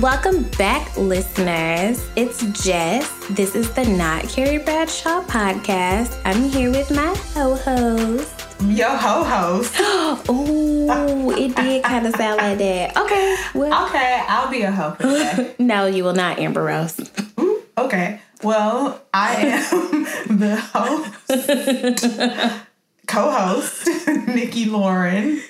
Welcome back, listeners. It's Jess. This is the Not Carrie Bradshaw podcast. I'm here with my ho-host. Yo ho host. oh, it did kind of sound like that. Okay, well. Okay, I'll be a ho for today. no, you will not, Amber Rose. Ooh, okay. Well, I am the host, co-host, Nikki Lauren.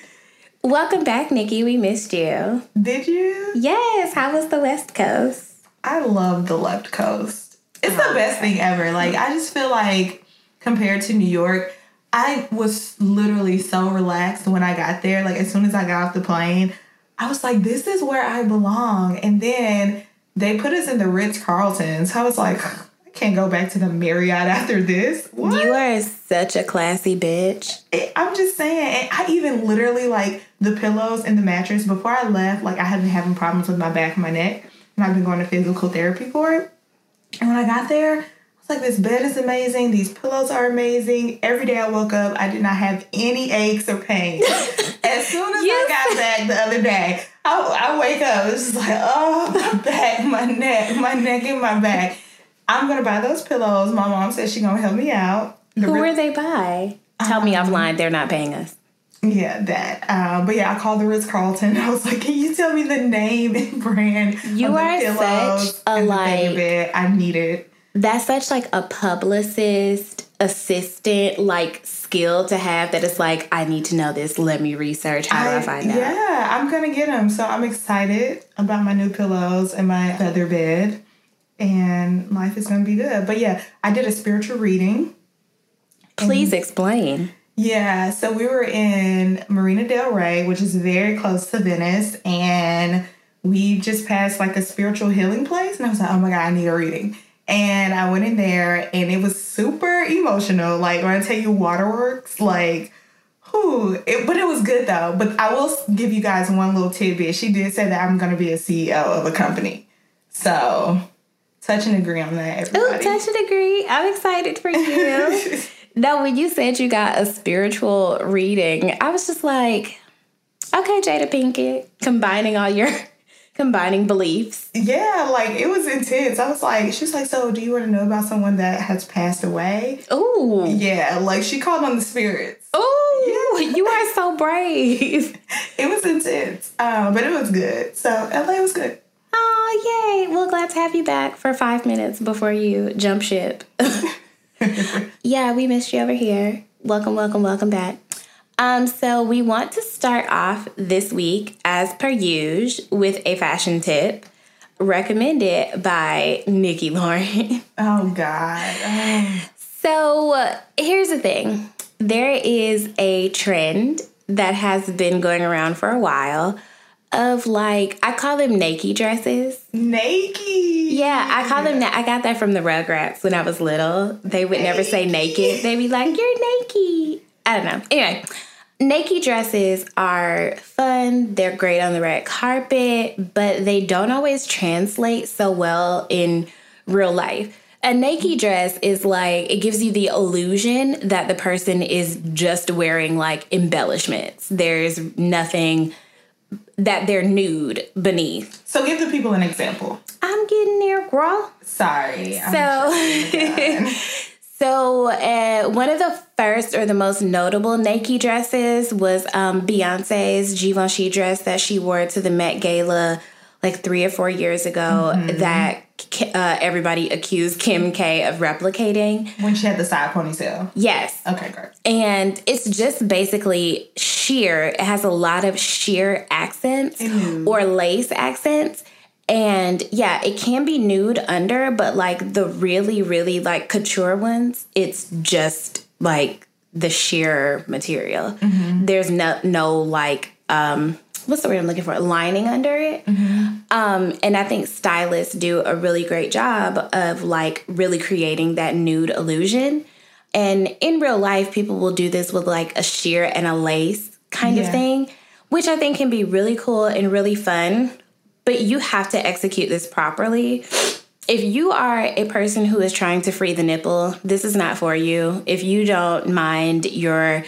Welcome back, Nikki. We missed you. Did you? Yes. How was the West Coast? I love the left coast. It's the oh. best thing ever. Like I just feel like compared to New York, I was literally so relaxed when I got there. Like as soon as I got off the plane, I was like, this is where I belong. And then they put us in the Ritz Carlton. So I was like, I can't go back to the Marriott after this. What? You are such a classy bitch. It- I'm just saying, and I even literally like the pillows and the mattress before I left. Like I had been having problems with my back and my neck, and I've been going to physical therapy for it. And when I got there, I was like, "This bed is amazing. These pillows are amazing." Every day I woke up, I did not have any aches or pain. as soon as Yes. I got back the other day, I, I wake up, it's just like, "Oh, my back, my neck, my neck, and my back." I'm gonna buy those pillows. My mom says she's gonna help me out. The Who Ritz- were they by? Tell me offline. They're not paying us. Yeah, that. Uh, but yeah, I called the Ritz Carlton. I was like, "Can you tell me the name and brand You are such a, like- bed? I need it." That's such like a publicist assistant like skill to have that it's like I need to know this. Let me research. How do I, find out? Yeah, I'm gonna get them. So I'm excited about my new pillows and my feather bed, and life is gonna be good. But yeah, I did a spiritual reading. Please explain. Yeah, so we were in Marina Del Rey, which is very close to Venice, and we just passed like a spiritual healing place, and I was like, oh my god, I need a reading. And I went in there, and it was super emotional. Like when I tell you waterworks, like, it, but it was good though. But I will give you guys one little tidbit. She did say that I'm going to be a CEO of a company, so touch and agree on that, Ooh, everybody. touch and agree. I'm excited for you. no, when you said you got a spiritual reading, I was just like, okay, Jada Pinkett, combining all your combining beliefs. Yeah, like it was intense. I was like, she was like, so do you want to know about someone that has passed away? Ooh. Yeah, like she called on the spirits. Ooh, you are so brave. It was intense, um, but it was good. So LA was good. Oh, yay. Well, glad to have you back for five minutes before you jump ship. yeah, we missed you over here. Welcome, welcome, welcome back. Um, so we want to start off this week, as per usual, with a fashion tip recommended by Nikki Lauren. Oh God. Oh. So uh, here's the thing there is a trend that has been going around for a while of like, I call them Nike dresses. Naked. Yeah, I call them that. I got that from the Rugrats when I was little. They would never say naked. They'd be like, "You're naked." I don't know. Anyway, naked dresses are fun. They're great on the red carpet, but they don't always translate so well in real life. A naked dress is like it gives you the illusion that the person is just wearing like embellishments. There's nothing that they're nude beneath. So give the people an example. I'm getting there, girl. Sorry. I'm So, so uh, one of the first or the most notable Nike dresses was um, Beyonce's Givenchy dress that she wore to the Met Gala like three or four years ago. That uh, everybody accused Kim K of replicating. when she had the side ponytail. Yes, Okay, great. and it's just basically sheer. It has a lot of sheer accents or lace accents. And yeah, it can be nude under, but like the really, really like couture ones, it's just like the sheer material. There's no no like um what's the word I'm looking for? Lining under it. Um, and I think stylists do a really great job of like really creating that nude illusion. And in real life, people will do this with like a sheer and a lace kind of thing, which I think can be really cool and really fun. But you have to execute this properly. If you are a person who is trying to free the nipple, this is not for you. If you don't mind your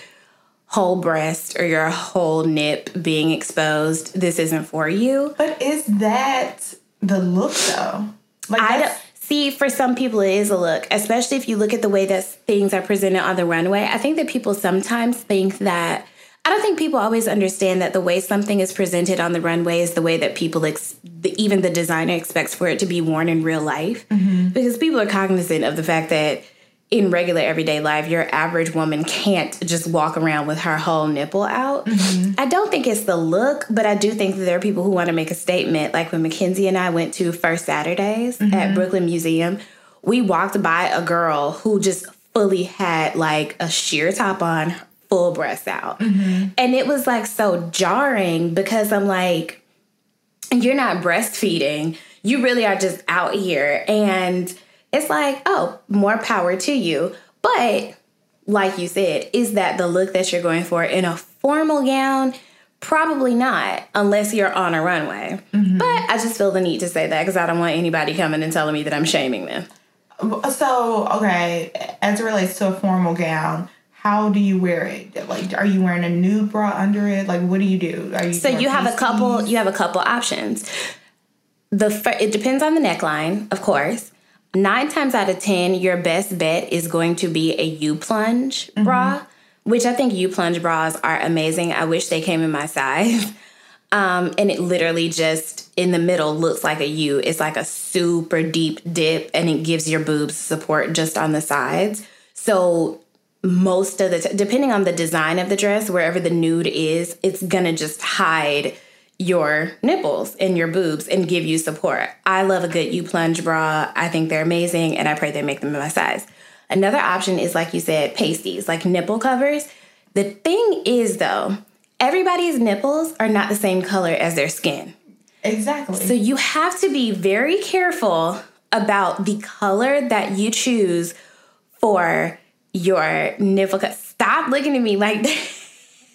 whole breast or your whole nip being exposed, this isn't for you. But is that the look though. Like I don't see for some people it is a look, especially if you look at the way that things are presented on the runway. I think that people sometimes think that I don't think people always understand that the way something is presented on the runway is the way that people, ex- even the designer, expects for it to be worn in real life. Mm-hmm. Because people are cognizant of the fact that in regular everyday life, your average woman can't just walk around with her whole nipple out. Mm-hmm. I don't think it's the look, but I do think that there are people who want to make a statement. Like when Mackenzie and I went to First Saturdays mm-hmm. at Brooklyn Museum, we walked by a girl who just fully had like a sheer top on, full breasts out. Mm-hmm. And it was like so jarring because I'm like, you're not breastfeeding. You really are just out here. And it's like, oh, more power to you. But like you said, is that the look that you're going for in a formal gown? Probably not, unless you're on a runway. Mm-hmm. But I just feel the need to say that because I don't want anybody coming and telling me that I'm shaming them. So, okay, as it relates to a formal gown, how do you wear it? Like, are you wearing a nude bra under it? Like, what do you do? Are you so you have a couple. You have a couple options. The it depends on the neckline, of course. Nine times out of ten, your best bet is going to be a U plunge mm-hmm. bra, which I think U plunge bras are amazing. I wish they came in my size. Um, and it literally just in the middle looks like a U. It's like a super deep dip, and it gives your boobs support just on the sides. So most of the t- depending on the design of the dress wherever the nude is it's gonna just hide your nipples and your boobs and give you support i love a good u plunge bra i think they're amazing and i pray they make them in my size another option is like you said pasties like nipple covers the thing is though everybody's nipples are not the same color as their skin exactly so you have to be very careful about the color that you choose for your nipple cut. Stop looking at me like that.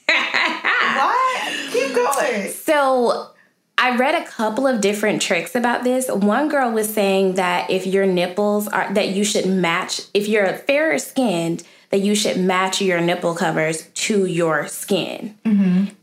what? Going. So I read a couple of different tricks about this. One girl was saying that if your nipples are that you should match if you're fairer skinned, that you should match your nipple covers to your skin. Mm-hmm.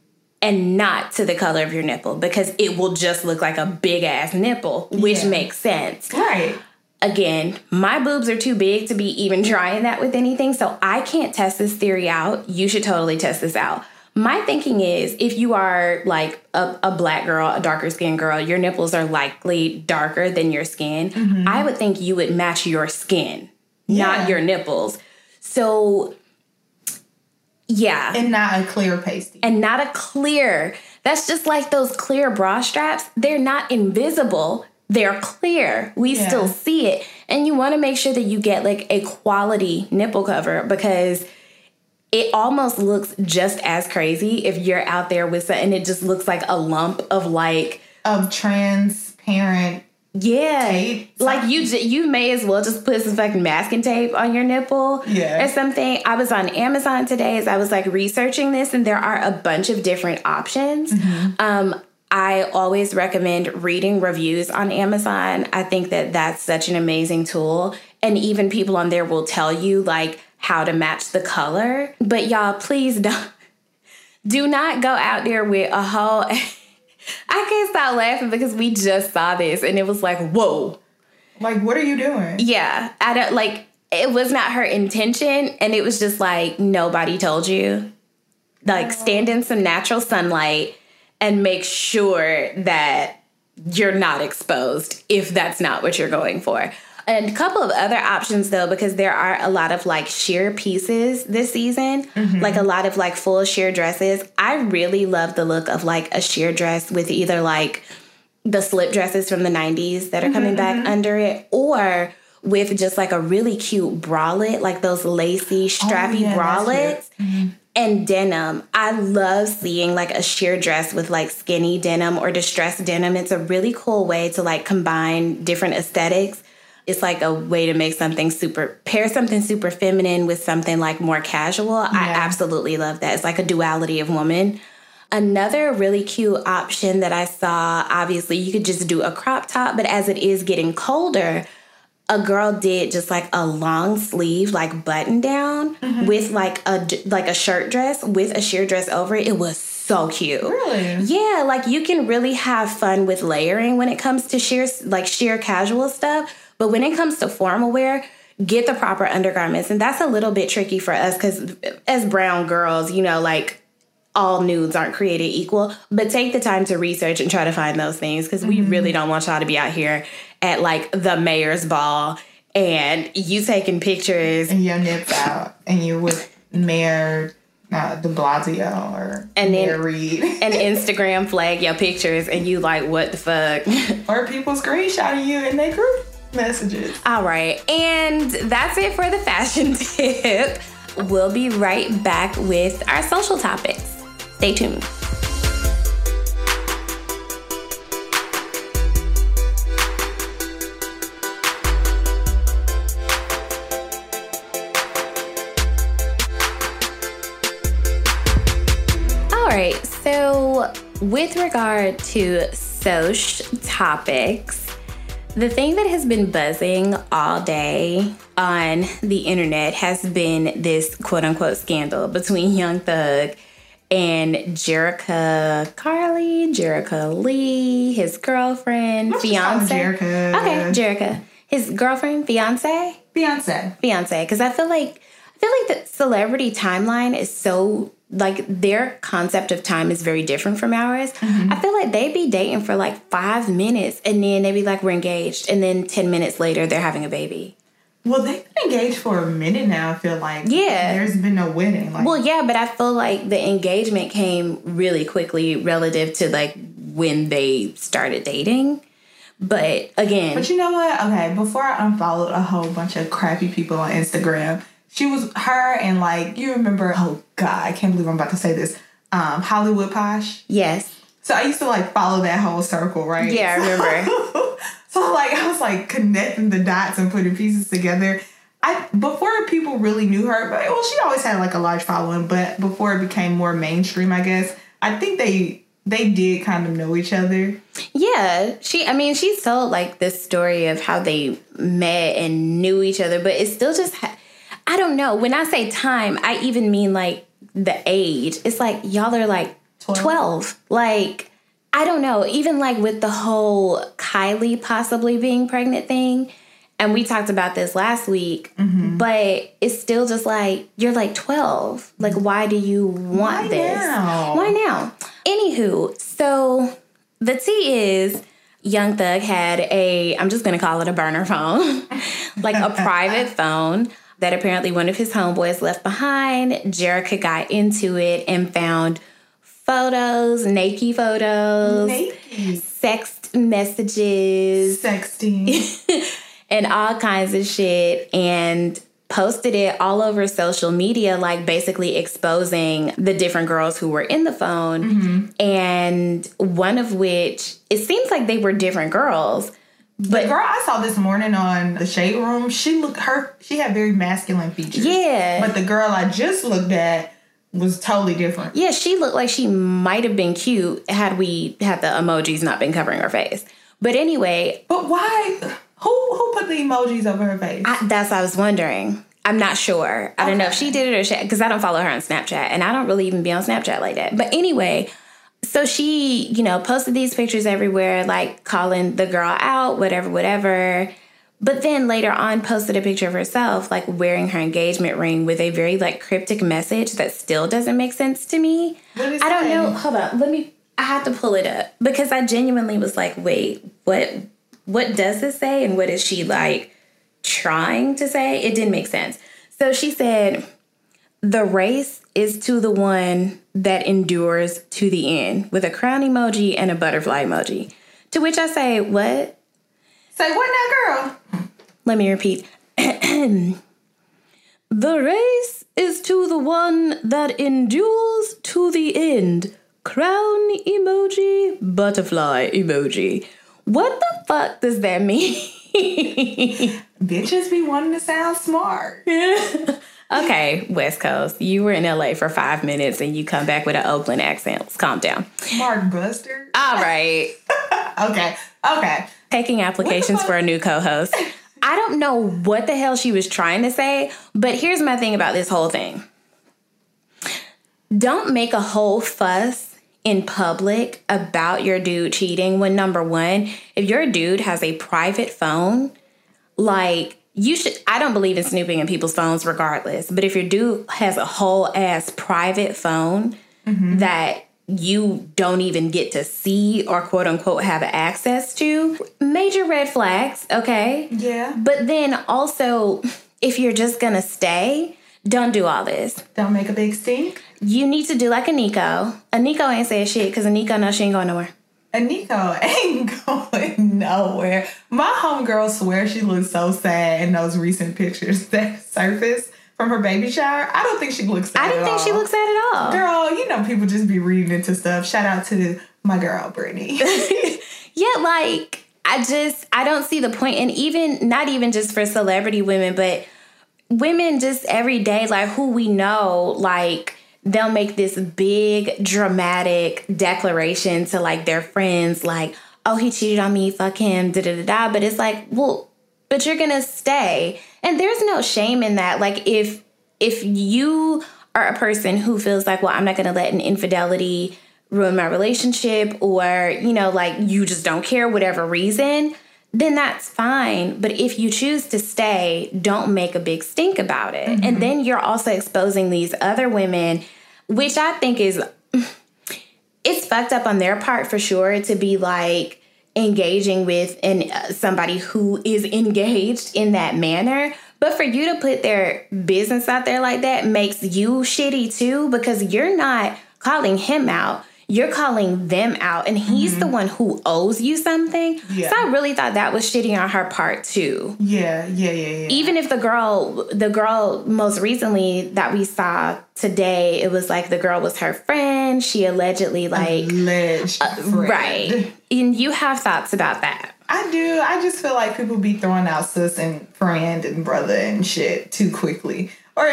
And not to the color of your nipple because it will just look like a big ass nipple, which yeah. makes sense. Right again, my boobs are too big to be even trying that with anything. So I can't test this theory out. You should totally test this out. My thinking is if you are like a, a black girl, a darker skinned girl, your nipples are likely darker than your skin. Mm-hmm. I would think you would match your skin, yeah. not your nipples. So, yeah. And not a clear pasty. And not a clear. That's just like those clear bra straps. They're not invisible they're clear. We yeah. still see it. And you want to make sure that you get like a quality nipple cover because it almost looks just as crazy if you're out there with something. it just looks like a lump of like of transparent yeah, tape. like you you may as well just put some fucking masking tape on your nipple yeah. or something. I was on Amazon today as I was like researching this, and there are a bunch of different options. Mm-hmm. Um, I always recommend reading reviews on Amazon. I think that that's such an amazing tool. And even people on there will tell you like how to match the color. But y'all, please don't do not go out there with a whole I can't stop laughing because we just saw this and it was like, whoa. Like, what are you doing? Yeah. I don't like it was not her intention and it was just like nobody told you. Like stand in some natural sunlight and make sure that you're not exposed if that's not what you're going for. And a couple of other options though, because there are a lot of like sheer pieces this season, mm-hmm. like a lot of like full sheer dresses. I really love the look of like a sheer dress with either like the slip dresses from the 90s that are coming mm-hmm, back mm-hmm. under it or with just like a really cute bralette, like those lacy, strappy oh, yeah, bralettes. Mm-hmm and denim. I love seeing like a sheer dress with like skinny denim or distressed denim. It's a really cool way to like combine different aesthetics. It's like a way to make something super pair something super feminine with something like more casual. Yeah. I absolutely love that. It's like a duality of woman. Another really cute option that I saw, obviously, you could just do a crop top, but as it is getting colder, a girl did just like a long sleeve like button down mm-hmm. with like a like a shirt dress with a sheer dress over it. It was so cute. Really? Yeah, like you can really have fun with layering when it comes to sheer like sheer casual stuff, but when it comes to formal wear, get the proper undergarments. And that's a little bit tricky for us cuz as brown girls, you know, like all nudes aren't created equal, but take the time to research and try to find those things because we mm-hmm. really don't want y'all to be out here at like the mayor's ball and you taking pictures and your nips out and you're with Mayor uh, De Blasio or and Mayor Reed. an Instagram flag your pictures and you like what the fuck or people screenshotting you in their group messages. All right, and that's it for the fashion tip. We'll be right back with our social topics. Stay tuned. All right, so with regard to social topics, the thing that has been buzzing all day on the internet has been this quote unquote scandal between Young Thug and Jerrika Karlae, Jerrika Lee, his girlfriend, Let's fiance. Jerrika. Okay, Jerrika. His girlfriend, fiance? Fiance. Fiance. Because I feel like I feel like the celebrity timeline is so like their concept of time is very different from ours. Mm-hmm. I feel like they'd be dating for like five minutes and then they'd be like, we're engaged. And then 10 minutes later, they're having a baby. Well, they've been engaged for a minute now. I feel like yeah, there's been no wedding. Like, well, yeah, but I feel like the engagement came really quickly relative to like when they started dating. But again, but you know what? Okay, before I unfollowed a whole bunch of crappy people on Instagram, she was her and like you remember. Oh God, I can't believe I'm about to say this. Um, Hollywood Posh. Yes. So I used to like follow that whole circle, right? Yeah, I remember. So like I was like connecting the dots and putting pieces together. I before people really knew her, but well, she always had like a large following, but before it became more mainstream, I guess, I think they they did kind of know each other. Yeah, she. I mean, she told like this story of how they met and knew each other, but it's still just. I don't know. When I say time, I even mean like the age. It's like y'all are like 12. 12. Like I don't know, even like with the whole Kylie possibly being pregnant thing, and we talked about this last week, mm-hmm. but it's still just like you're like 12. Like, why do you want why this? Now? Why now? Anywho, so the tea is Young Thug had a, I'm just gonna call it a burner phone, like a private phone that apparently one of his homeboys left behind. Jerrika got into it and found photos, naked photos, naked. sext messages, sexting, and all kinds of shit. And posted it all over social media, like basically exposing the different girls who were in the phone. Mm-hmm. And one of which, it seems like they were different girls. But the girl I saw this morning on the shade room, she looked her she had very masculine features. Yeah. But the girl I just looked at was totally different. Yeah, she looked like she might have been cute had we had the emojis not been covering her face. But anyway, but why? Who who put the emojis over her face? I, that's what I was wondering. I'm not sure. I okay. don't know if she did it or she because I don't follow her on Snapchat and I don't really even be on Snapchat like that. But anyway, so she, you know, posted these pictures everywhere, like calling the girl out, whatever, whatever. But then later on posted a picture of herself like wearing her engagement ring with a very like cryptic message that still doesn't make sense to me. I don't know. Hold on. Let me I had to pull it up because I genuinely was like, wait, what what does this say and what is she like trying to say? It didn't make sense. So she said, "The race is to the one that endures to the end," with a crown emoji and a butterfly emoji. To which I say, "What?" Say what now, girl? Let me repeat. the race is to the one that endures to the end. Crown emoji, butterfly emoji. What the fuck does that mean? Bitches be wanting to sound smart. okay, West Coast. You were in LA for five minutes and you come back with an Oakland accent. Let's calm down. Mark Buster. All right. okay. Okay taking applications for a new co-host. I don't know what the hell she was trying to say, but here's my thing about this whole thing. Don't make a whole fuss in public about your dude cheating when number one, if your dude has a private phone, like you should I don't believe in snooping in people's phones regardless, but if your dude has a whole ass private phone mm-hmm. that you don't even get to see or quote unquote have access to, major red flags, okay? Yeah. But then also if you're just gonna stay, don't do all this. Don't make a big stink. You need to do like a Nico. A Nico ain't saying shit because a Nico knows she ain't going nowhere. A Nico ain't going nowhere. My homegirl swears she looks so sad in those recent pictures that surfaced from her baby shower. I don't think she looks sad. I don't think all. she looks sad at all. Girl, you know people just be reading into stuff. Shout out to my girl Brittany. yeah, like I just I don't see the point, and even not even just for celebrity women, but women just every day, like who we know, like they'll make this big dramatic declaration to like their friends, like, oh, he cheated on me, fuck him, da da da da. But it's like, well, but you're gonna stay. And there's no shame in that. Like if if you are a person who feels like, well, I'm not gonna let an infidelity ruin my relationship, or, you know, like you just don't care, whatever reason, then that's fine. But if you choose to stay, don't make a big stink about it. Mm-hmm. And then you're also exposing these other women, which I think is it's fucked up on their part for sure to be like engaging with and uh, somebody who is engaged in that manner. But for you to put their business out there like that makes you shitty too because you're not calling him out you're calling them out and he's mm-hmm. the one who owes you something. Yeah. So I really thought that was shitty on her part too. Yeah, yeah, yeah, yeah. Even if the girl the girl most recently that we saw today, it was like the girl was her friend. She allegedly like alleged uh, right. And you have thoughts about that. I do. I just feel like people be throwing out sis and friend and brother and shit too quickly or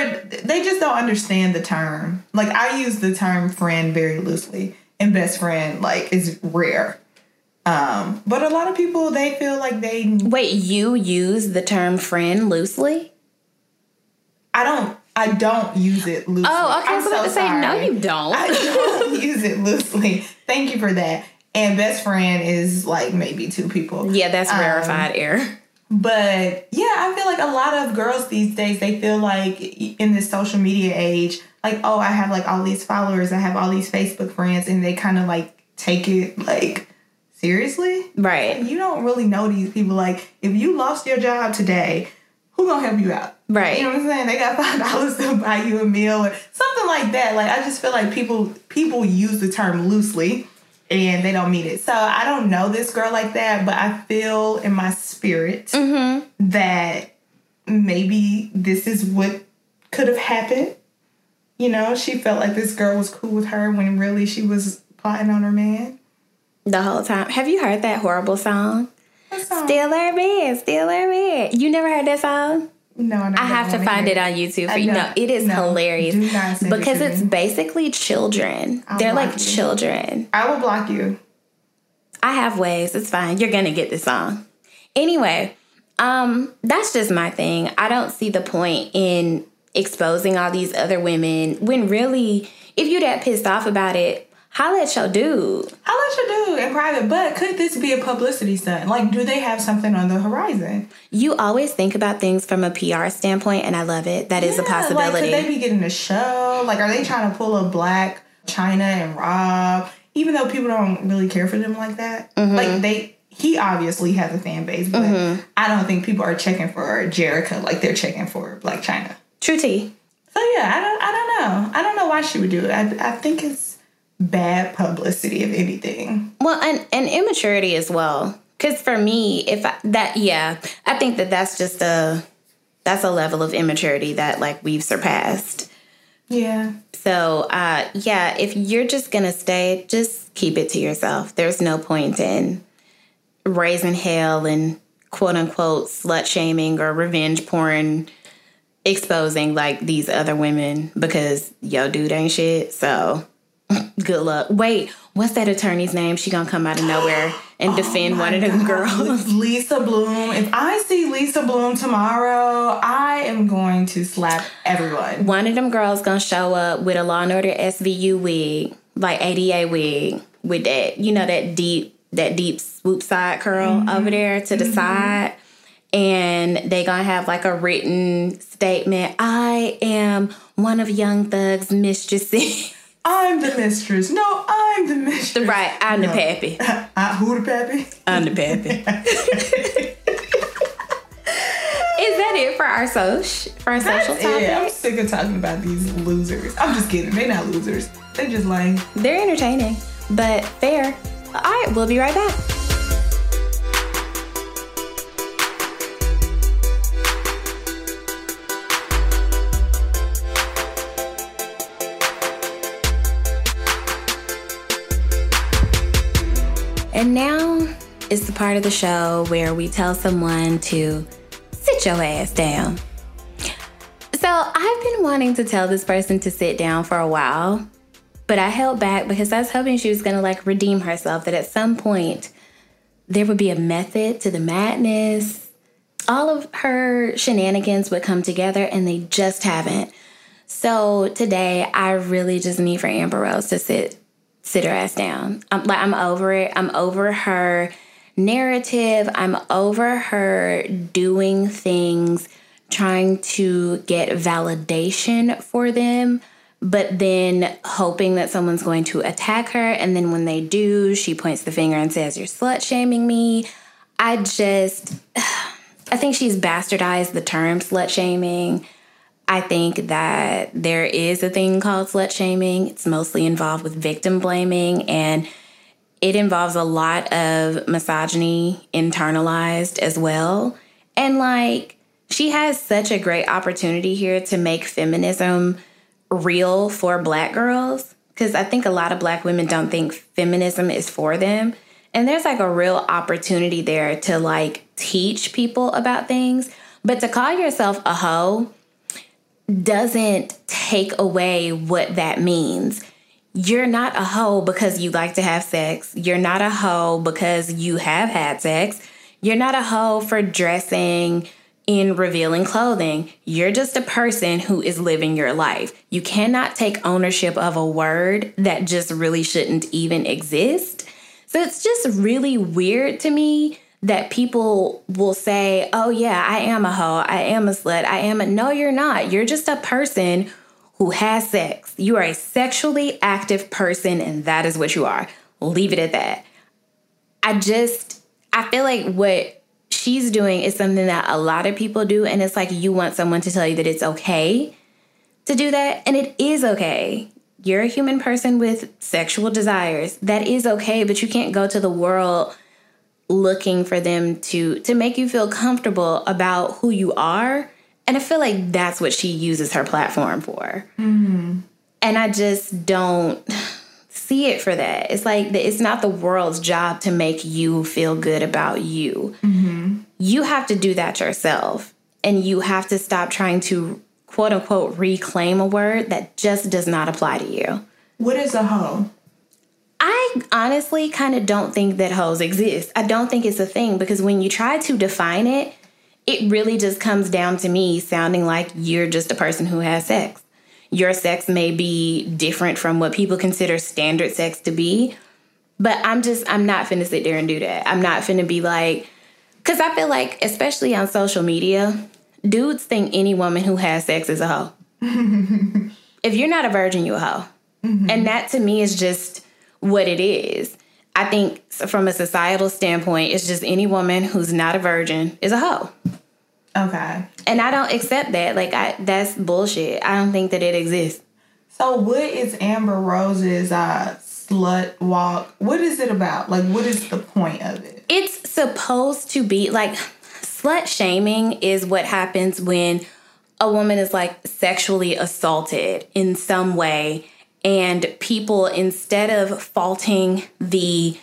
they just don't understand the term. Like I use the term friend very loosely and best friend like is rare. Um, but a lot of people they feel like they Wait, you use the term friend loosely? I don't I don't use it loosely. Oh, okay. I'm so about to say no, you don't. I don't use it loosely. Thank you for that. And best friend is like maybe two people. Yeah, that's um, rarefied air. But yeah, I feel like a lot of girls these days they feel like in this social media age, like, oh, I have like all these followers, I have all these Facebook friends, and they kind of like take it like seriously. Right. You don't really know these people. Like, if you lost your job today, who gonna help you out? Right. You know what I'm saying? They got five dollars to buy you a meal or something like that. Like, I just feel like people people use the term loosely and they don't mean it. So I don't know this girl like that, but I feel in my spirit mm-hmm. that maybe this is what could have happened you know, she felt like this girl was cool with her when really she was plotting on her man. The whole time. Have you heard that horrible song? song? Still her man, still her man. You never heard that song? No, I, I have to find it. it on YouTube for you. No, it is no, hilarious because it it's basically children. I'll They're like you. children. I will block you. I have ways. It's fine. You're gonna get this song. Anyway, um, that's just my thing. I don't see the point in exposing all these other women when really, if you're that pissed off about it, holla at your dude. Holla at your dude in private. But could this be a publicity stunt? Like, do they have something on the horizon? You always think about things from a PR standpoint, and I love it. That is yeah, a possibility. Like, could they be getting a show? Like, are they trying to pull a Blac Chyna and Rob? Even though people don't really care for them like that, mm-hmm. like they he obviously has a fan base, but mm-hmm. I don't think people are checking for Jerrica like they're checking for Blac Chyna. True tea. So yeah, I don't I don't know. I don't know why she would do it. I I think it's bad publicity if anything. Well, and and immaturity as well. Cuz for me, if I, that yeah, I think that that's just a that's a level of immaturity that like we've surpassed. Yeah. So, uh yeah, if you're just going to stay, just keep it to yourself. There's no point in raising hell and quote unquote slut shaming or revenge porn exposing like these other women because yo dude ain't shit. So good luck. Wait, what's that attorney's name? She gonna come out of nowhere and oh defend one of them girls. Lisa Bloom. If I see Lisa Bloom tomorrow, I am going to slap everyone. One of them girls gonna show up with a Law and Order SVU wig like ADA wig with that, you know, that deep that deep swoop side curl mm-hmm. over there to the mm-hmm. side. And they gonna have like a written statement. I am one of Young Thug's mistresses. I'm the mistress. No, I'm the mistress. Right, I'm no. the pappy. I, who the pappy? I'm the pappy. Is that it for our social for our That's social topic? I'm sick of talking about these losers. I'm just kidding. They're not losers. They're just lame. They're entertaining, but fair. All right, we'll be right back. And now is the part of the show where we tell someone to sit your ass down. So I've been wanting to tell this person to sit down for a while, but I held back because I was hoping she was gonna like redeem herself, that at some point there would be a method to the madness. All of her shenanigans would come together and they just haven't. So today I really just need for Amber Rose to sit sit her ass down. I'm like I'm over it. I'm over her narrative. I'm over her doing things trying to get validation for them, but then hoping that someone's going to attack her and then when they do, she points the finger and says you're slut shaming me. I just I think she's bastardized the term slut shaming. I think that there is a thing called slut shaming. It's mostly involved with victim blaming and it involves a lot of misogyny internalized as well. And like, she has such a great opportunity here to make feminism real for black girls. Because I think a lot of black women don't think feminism is for them. And there's like a real opportunity there to like teach people about things. But to call yourself a hoe doesn't take away what that means. You're not a hoe because you like to have sex. You're not a hoe because you have had sex. You're not a hoe for dressing in revealing clothing. You're just a person who is living your life. You cannot take ownership of a word that just really shouldn't even exist. So it's just really weird to me that people will say, oh, yeah, I am a hoe, I am a slut, I am a. No, you're not. You're just a person who has sex. You are a sexually active person, and that is what you are. Leave it at that. I just, I feel like what she's doing is something that a lot of people do, and it's like you want someone to tell you that it's okay to do that, and it is okay. You're a human person with sexual desires. That is okay, but you can't go to the world looking for them to to make you feel comfortable about who you are. And i feel like that's what she uses her platform for. Mm-hmm. and i just don't see it for that. It's like it's not the world's job to make you feel good about you. Mm-hmm. you have to do that yourself. And you have to stop trying to quote unquote reclaim a word that just does not apply to you. What is a hoe I honestly kind of don't think that hoes exist. I don't think it's a thing because when you try to define it, it really just comes down to me sounding like you're just a person who has sex. Your sex may be different from what people consider standard sex to be, but I'm just, I'm not finna sit there and do that. I'm not finna be like, because I feel like, especially on social media, dudes think any woman who has sex is a hoe. if you're not a virgin, you're a hoe. Mm-hmm. And that to me is just, what it is. I think from a societal standpoint, it's just any woman who's not a virgin is a hoe. Okay. And I don't accept that. Like I that's bullshit. I don't think that it exists. So what is Amber Rose's uh slut walk? What is it about? Like what is the point of it? It's supposed to be like slut shaming is what happens when a woman is like sexually assaulted in some way and people, instead of faulting the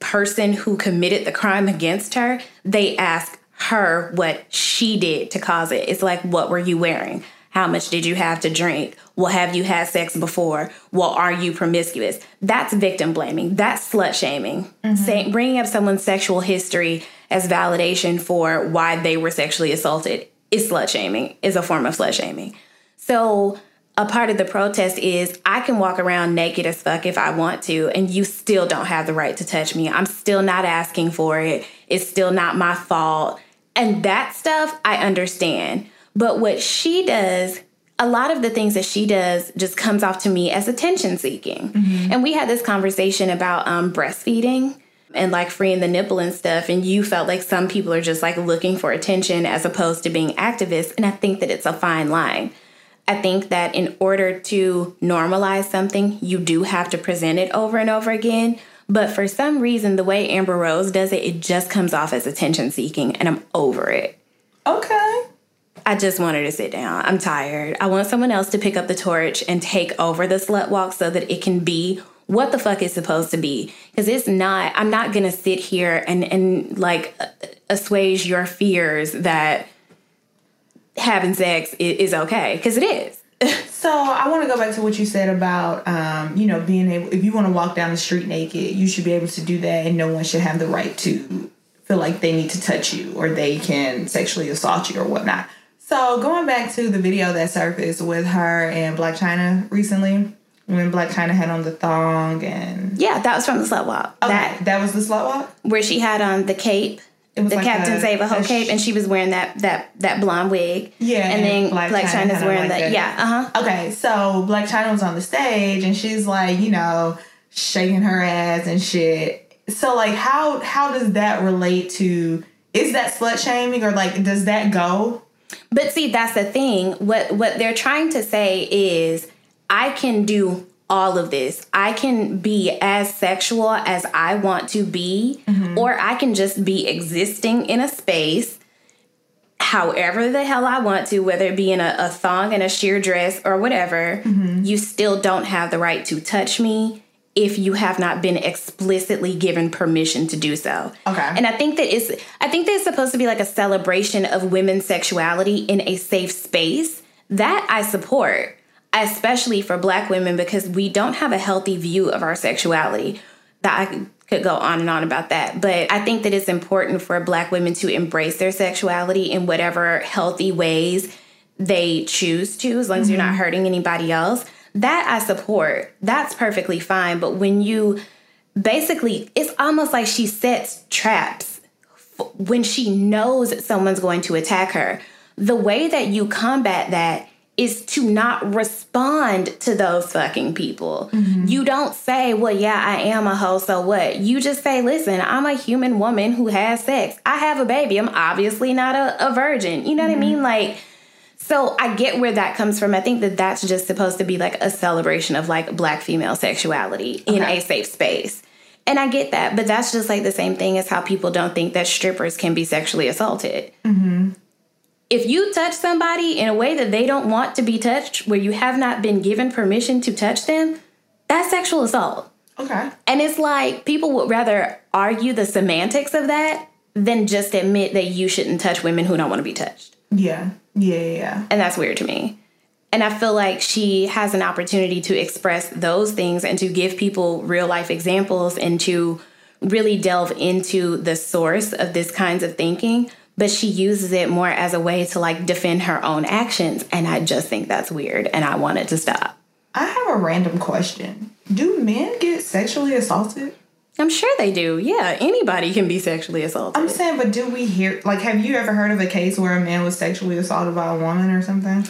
person who committed the crime against her, they ask her what she did to cause it. It's like, what were you wearing? How much did you have to drink? Well, have you had sex before? Well, are you promiscuous? That's victim blaming. That's slut shaming. Mm-hmm. Saying, bringing up someone's sexual history as validation for why they were sexually assaulted is slut shaming, is a form of slut shaming. So a part of the protest is I can walk around naked as fuck if I want to, and you still don't have the right to touch me. I'm still not asking for it. It's still not my fault. And that stuff I understand. But what she does, a lot of the things that she does just comes off to me as attention seeking. Mm-hmm. And we had this conversation about um, breastfeeding and like freeing the nipple and stuff. And you felt like some people are just like looking for attention as opposed to being activists. And I think that it's a fine line. I think that in order to normalize something, you do have to present it over and over again. But for some reason, the way Amber Rose does it, it just comes off as attention seeking, and I'm over it. Okay. I just wanted to sit down. I'm tired. I want someone else to pick up the torch and take over the slut walk so that it can be what the fuck is supposed to be. Because it's not, I'm not gonna sit here and, and like assuage your fears that having sex is, okay, because it is. so I want to go back to what you said about, um, you know, being able. If you want to walk down the street naked, you should be able to do that, and no one should have the right to feel like they need to touch you or they can sexually assault you or whatnot. So going back to the video that surfaced with her and Blac Chyna recently, when Blac Chyna had on the thong and yeah, that was from the slut walk. Okay, that that was the slut walk where she had on the cape the like Captain Save a Hoe cape, and she was wearing that that that blonde wig. Yeah, and, then Black, Blac Chyna's wearing like the yeah. Uh huh. Okay, so Blac Chyna was on the stage, and she's like, you know, shaking her ass and shit. So like, how how does that relate to? Is that slut shaming, or like, does that go? But see, that's the thing. What what they're trying to say is, I can do all of this. I can be as sexual as I want to be, mm-hmm. or I can just be existing in a space however the hell I want to, whether it be in a, a thong and a sheer dress or whatever. Mm-hmm. You still don't have the right to touch me if you have not been explicitly given permission to do so. Okay. And I think that it's I think that it's supposed to be like a celebration of women's sexuality in a safe space. That I support especially for black women because we don't have a healthy view of our sexuality. That I could go on and on about that, but I think that it's important for black women to embrace their sexuality in whatever healthy ways they choose to, as long as mm-hmm. you're not mm-hmm. hurting anybody else. That I support. That's perfectly fine. But when you basically, it's almost like she sets traps when she knows someone's going to attack her. The way that you combat that is to not respond to those fucking people. Mm-hmm. You don't say, well, yeah, I am a hoe, so what? You just say, listen, I'm a human woman who has sex. I have a baby. I'm obviously not a, a virgin. You know mm-hmm. what I mm-hmm. mean? Like, so I get where that comes from. I think that that's just supposed to be like a celebration of like black female sexuality okay. in a safe space. And I get that, but that's just like the same thing as how people don't think that strippers can be sexually assaulted. Mm-hmm if you touch somebody in a way that they don't want to be touched, where you have not been given permission to touch them, that's sexual assault. Okay. And it's like people would rather argue the semantics of that than just admit that you shouldn't touch women who don't want to be touched. Yeah. Yeah, yeah. And that's weird to me. And I feel like she has an opportunity to express those things and to give people real life examples and to really delve into the source of this kinds of thinking but she uses it more as a way to like defend her own actions. And I just think that's weird and I want it to stop. I have a random question. Do men get sexually assaulted? I'm sure they do. Yeah, anybody can be sexually assaulted. I'm saying, but do we hear, like, have you ever heard of a case where a man was sexually assaulted by a woman or something?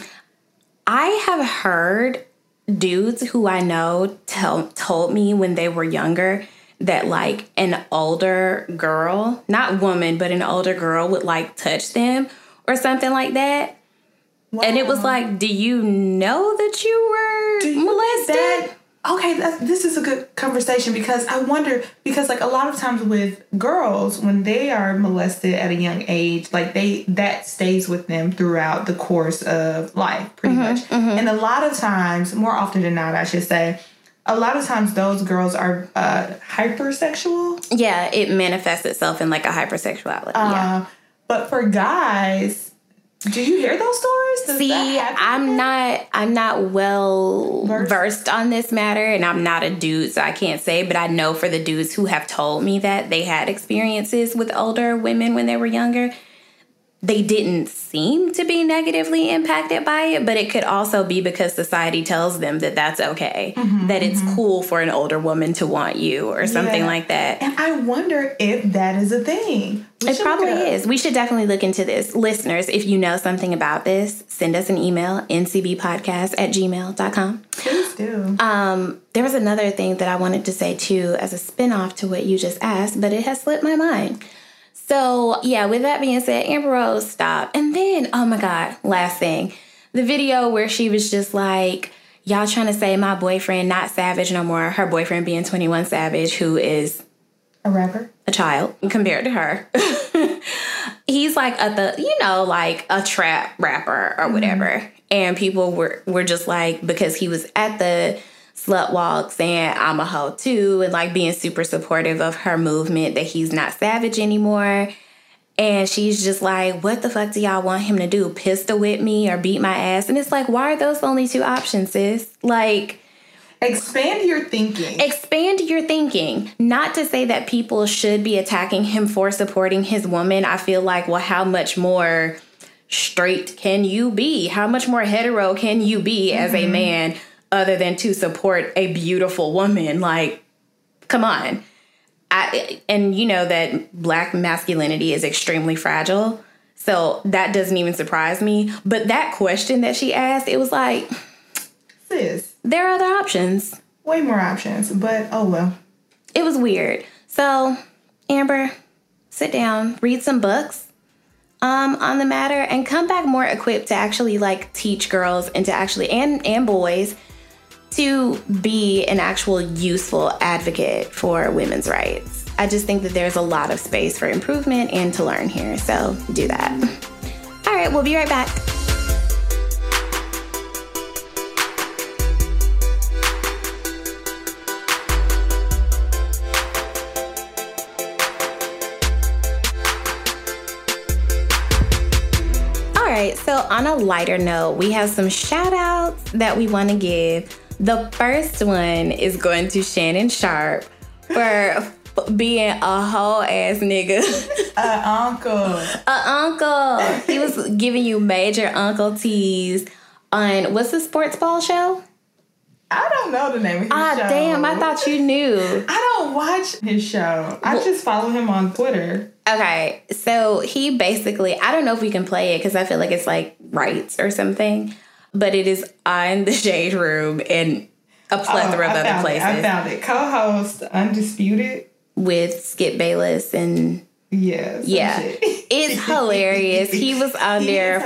I have heard dudes who I know tell, told me when they were younger that like an older girl, not woman, but an older girl would like touch them or something like that. Wow. And it was like, do you know that you were you molested? That, okay, this is a good conversation because I wonder because like a lot of times with girls when they are molested at a young age, like they that stays with them throughout the course of life, pretty mm-hmm, much. Mm-hmm. And a lot of times, more often than not, I should say, a lot of times those girls are uh, hypersexual. Yeah, it manifests itself in like a hypersexuality. Uh, yeah. But for guys, do you hear those stories? Does See, I'm not I'm not well versed? versed on this matter and I'm not a dude, so I can't say, but I know for the dudes who have told me that they had experiences with older women when they were younger, they didn't seem to be negatively impacted by it, but it could also be because society tells them that that's okay, mm-hmm, that it's mm-hmm. cool for an older woman to want you or something yeah. like that. And I wonder if that is a thing. We it probably is. We should definitely look into this. Listeners, if you know something about this, send us an email, ncbpodcast at gmail.com. Please do. Um, there was another thing that I wanted to say too as a spinoff to what you just asked, but it has slipped my mind. So, yeah, with that being said, Amber Rose stopped. And then, oh my God, last thing. The video where she was just like, y'all trying to say my boyfriend not savage no more. Her boyfriend being 21 savage who is a rapper? a child compared to her. He's like a the you know like a trap rapper or whatever. Mm-hmm. and people were were just like because he was at the slut walk saying I'm a hoe too and like being super supportive of her movement that he's not savage anymore. And she's just like, what the fuck do y'all want him to do? Pistol whip me or beat my ass? And it's like, why are those only two options, sis? Like, expand your thinking. Expand your thinking. Not to say that people should be attacking him for supporting his woman. I feel like, well, how much more straight can you be? How much more hetero can you be as mm-hmm. a man other than to support a beautiful woman. Like, come on. I, and you know that black masculinity is extremely fragile. So that doesn't even surprise me. But that question that she asked, it was like, sis, there are other options. Way more options, but oh well. It was weird. So, Amber, sit down, read some books um, on the matter, and come back more equipped to actually like teach girls and to actually and and boys to be an actual useful advocate for women's rights. I just think that there's a lot of space for improvement and to learn here. So do that. All right, we'll be right back. All right, so on a lighter note, we have some shout outs that we want to give the first one is going to Shannon Sharpe for being a whole ass nigga. A uncle. A uncle. He was giving you major uncle teas on what's the sports ball show? I don't know the name of his ah, show. damn, I thought you knew. I don't watch his show. I well, just follow him on Twitter. Okay, so he basically, I don't know if we can play it because I feel like it's like rights or something but it is on the Shade Room and a plethora oh, of other places. It. I found it. Co-host Undisputed with Skip Bayless and yeah, yeah, it's hilarious. he was on there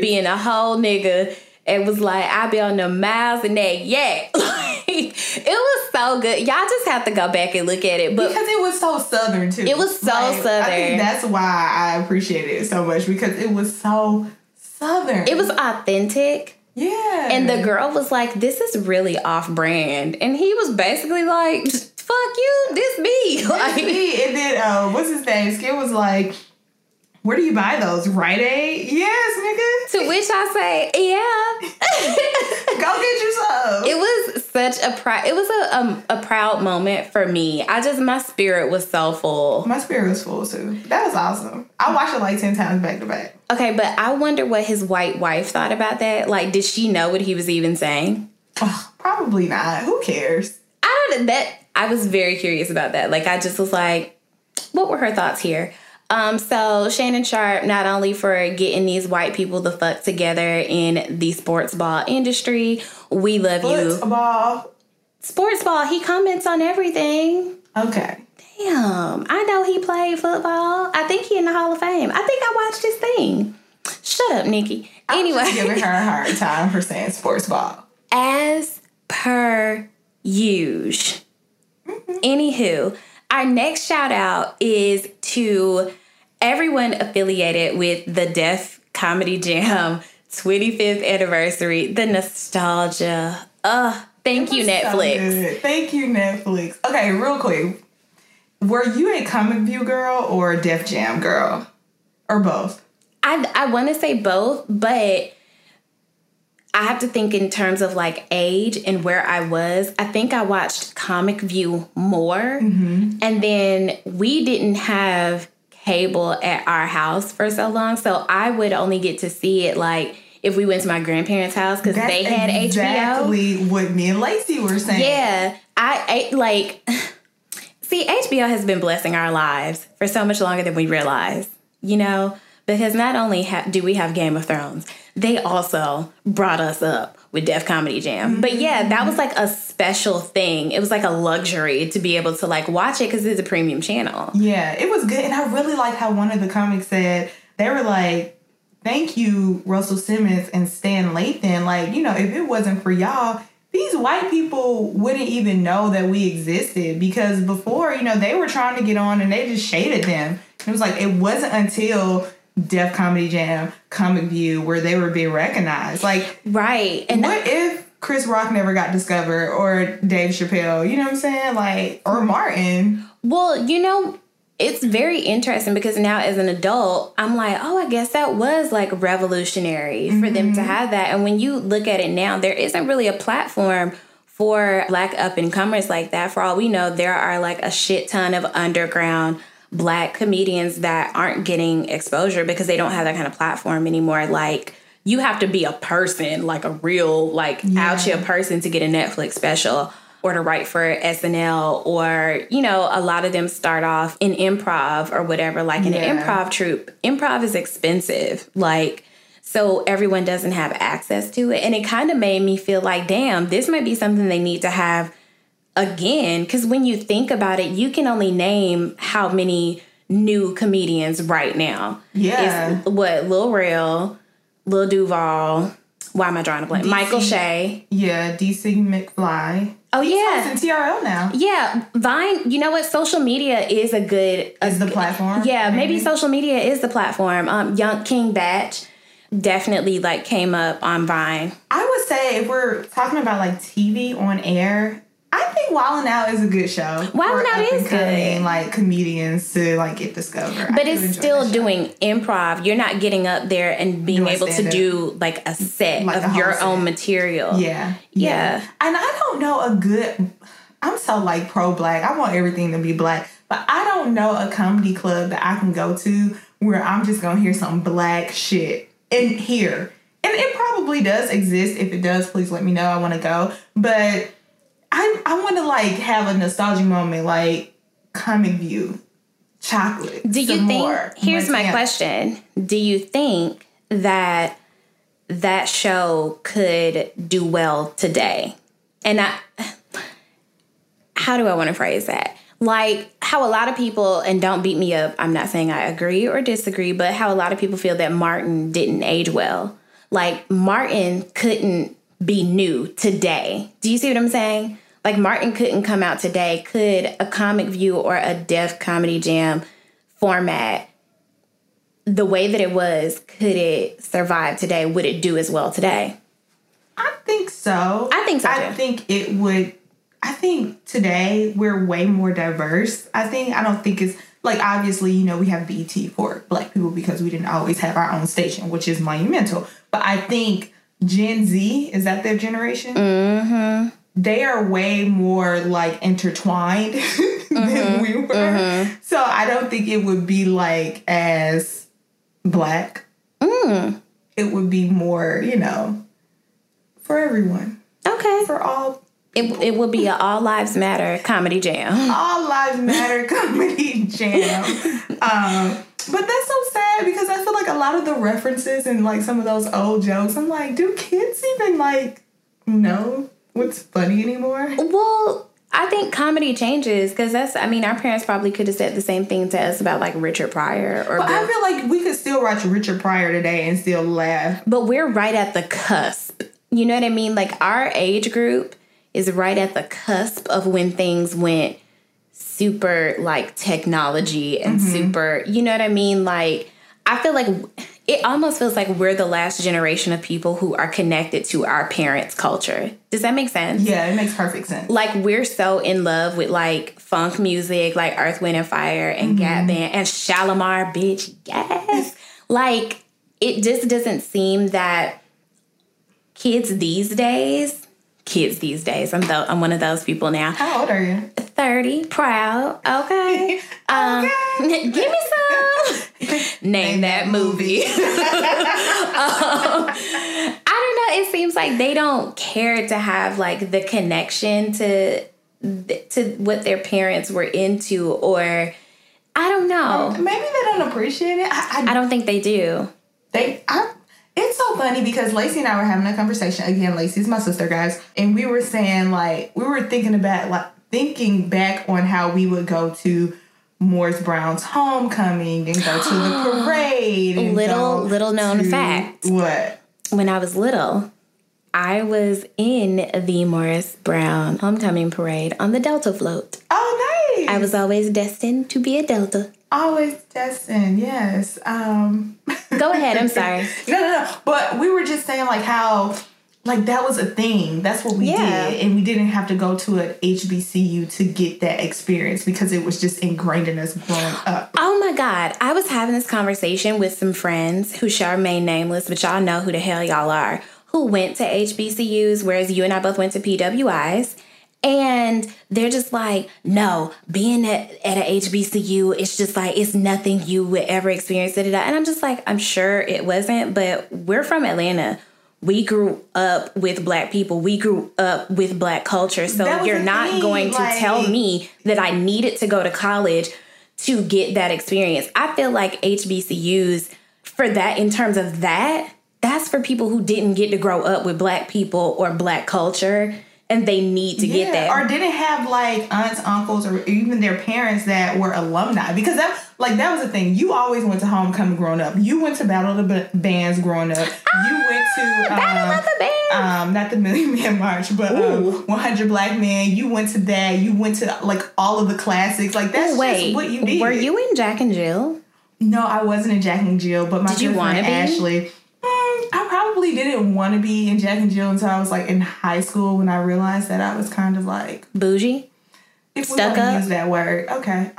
being a whole nigga. It was like I be on the miles and that yeah. it was so good. Y'all just have to go back and look at it. But because it was so southern too. It was so like, southern. I think that's why I appreciated it so much because it was so southern. It was authentic. Yeah. And the girl was like, this is really off brand. And he was basically like, fuck you, this me. This like, me. And then, uh, what's his name? Skip was like, where do you buy those? Rite Aid? Yes, nigga. To which I say, yeah. Go get yourself. It was such a proud. It was a um, a proud moment for me. I just my spirit was so full. My spirit was full too. That was awesome. I watched it like ten times back to back. Okay, but I wonder what his white wife thought about that. Like, did she know what he was even saying? Oh, probably not. Who cares? I don't. That I was very curious about that. Like, I just was like, what were her thoughts here? Um, so Shannon Sharpe, not only for getting these white people the fuck together in the sports ball industry, we love Football. you. Ball. Sports ball. He comments on everything. Okay. Damn, I know he played football. I think he in the Hall of Fame. I think I watched his thing. Shut up, Nikki. Anyway, I'm giving her a hard time for saying sports ball. As per usual. Mm-hmm. Anywho, our next shout out is to everyone affiliated with the Def Comedy Jam 25th anniversary, the nostalgia. Uh, thank you, Netflix. So thank you, Netflix. Okay, real quick. Were you a Comic View girl or a Def Jam girl? Or both? I, I want to say both, but I have to think in terms of like age and where I was. I think I watched Comic View more. Mm-hmm. And then we didn't have cable at our house for so long. So I would only get to see it like if we went to my grandparents' house because they had exactly HBO. what me and Lacey were saying. Yeah, I, I like. See, HBO has been blessing our lives for so much longer than we realize. You know, because not only ha- do we have Game of Thrones, they also brought us up with Def Comedy Jam. Mm-hmm. But yeah, that was like a special thing. It was like a luxury to be able to like watch it because it's a premium channel. Yeah, it was good, and I really like how one of the comics said they were like, "Thank you, Russell Simmons and Stan Lathan. Like, you know, if it wasn't for y'all." These white people wouldn't even know that we existed because before, you know, they were trying to get on and they just shaded them. It was like it wasn't until Def Comedy Jam, Comic View, where they were being recognized. Like, right. And what if Chris Rock never got discovered or Dave Chappelle? You know what I'm saying? Like, or Martin. Well, you know, it's very interesting because now as an adult, I'm like, oh, I guess that was like revolutionary mm-hmm. for them to mm-hmm. have that. And when you look at it now, there isn't really a platform for black up and comers like that. For all we know, there are like a shit ton of underground black comedians that aren't getting exposure because they don't have that kind of platform anymore. Like you have to be a person, like a real, like yeah. out here person to get a Netflix special or to write for SNL or, you know, a lot of them start off in improv or whatever, like in yeah. an improv troupe. Improv is expensive. Like, so everyone doesn't have access to it. And it kind of made me feel like, damn, this might be something they need to have again because when you think about it you can only name how many new comedians right now yeah it's what lil rel lil duval why am i drawing a blank DC, Michael Che. yeah DC Young Fly Oh He's yeah, in TRL now. Yeah, Vine. You know what? Social media is a good is the platform. Yeah, maybe. maybe social media is the platform. Um, Young King Bach definitely like came up on Vine. I would say if we're talking about like TV on air, I think Wildin' Out is a good show. Wildin' Out is good. Like comedians to like get discovered. But it's still doing improv. You're not getting up there and being able to do like a set like of your set. own material. Yeah. yeah. Yeah. And I don't know a good I'm so like pro black. I want everything to be black. But I don't know a comedy club that I can go to where I'm just gonna hear some black shit in here. And it probably does exist. If it does, please let me know. I wanna go. But I I want to like have a nostalgic moment, like comic view, chocolate. Do you think? More. Here's my question: Do you think that that show could do well today? And I, how do I want to phrase that? Like how a lot of people, and don't beat me up. I'm not saying I agree or disagree, but how a lot of people feel that Martin didn't age well. Like Martin couldn't be new today. Do you see what I'm saying? Like Martin couldn't come out today. Could a comic view or a Def Comedy Jam format the way that it was, could it survive today? Would it do as well today? I think so. I think so. Too. I think it would. I think today we're way more diverse. I think I don't think it's like obviously you know we have BET for black people because we didn't always have our own station, which is monumental. But I think Gen Z is that their generation. Mm-hmm they are way more like intertwined than we were. Mm-hmm. So I don't think it would be like as black. Mm. It would be more, you know, for everyone. Okay. For all it, it would be an All Lives Matter comedy jam. All Lives Matter comedy jam. um, but that's so sad because I feel like a lot of the references and like some of those old jokes, I'm like, do kids even like know what's funny anymore? Well, I think comedy changes because that's. I mean, our parents probably could have said the same thing to us about like Richard Pryor or. But I feel like we could still watch Richard Pryor today and still laugh. But we're right at the cusp. You know what I mean? Like our age group is right at the cusp of when things went super like technology and mm-hmm. super. You know what I mean? Like I feel like it almost feels like we're the last generation of people who are connected to our parents' culture. Does that make sense? Yeah, it makes perfect sense. Like we're so in love with like funk music, like Earth, Wind, and Fire, and mm-hmm. Gap Band, and Shalamar, bitch. Yes, like it just doesn't seem that kids these days kids these days. I'm th- I'm one of those people now. How old are you? 30. 30, proud. Okay. Um, Okay. give me some. Name that movie. um, I don't know. It seems like they don't care to have like the connection to to what their parents were into, or I don't know. Maybe they don't appreciate it. I, I I don't think they do. They, I, it's so funny because Lacey and I were having a conversation. Again, Lacey's my sister, guys, and we were saying like we were thinking about like thinking back on how we would go to Morris Brown's homecoming and go to the parade. and Little- little known fact. What? When I was little, I was in the Morris Brown homecoming parade on the Delta float. Oh, nice. I was always destined to be a Delta. always destined. Yes. Um. Go ahead. I'm sorry. No, no, no. But we were just saying like how like that was a thing. That's what we Yeah. did. And we didn't have to go to an HBCU to get that experience because it was just ingrained in us growing up. Oh my God. I was having this conversation with some friends who shall remain nameless, but y'all know who the hell y'all are, who went to HBCUs, whereas you and I both went to PWIs. And they're just like, no, being at, at a HBCU, it's just like, it's nothing you would ever experience. da, da, da. And I'm just like, I'm sure it wasn't, but we're from Atlanta. We grew up with black people. We grew up with black culture. So you're not thing, going to like- tell me that I needed to go to college to get that experience. I feel like HBCUs for that in terms of that, that's for people who didn't get to grow up with black people or black culture and they need to get that. Or didn't have like aunts, uncles, or even their parents that were alumni. Because that like that was the thing. You always went to homecoming growing up. You went to Battle of the B- Bands growing up. You went to Battle um, of the Bands. um, not the Million Man March, but um, 100 Black Men. You went to that. You went to like all of the classics. Like that's Wait, just what you did. were you in Jack and Jill? No, I wasn't in Jack and Jill, but my Did you friend wanna be? I probably didn't want to be in Jack and Jill until I was like in high school when I realized that I was kind of like Bougie? if we Stuck don't up? use that word, okay.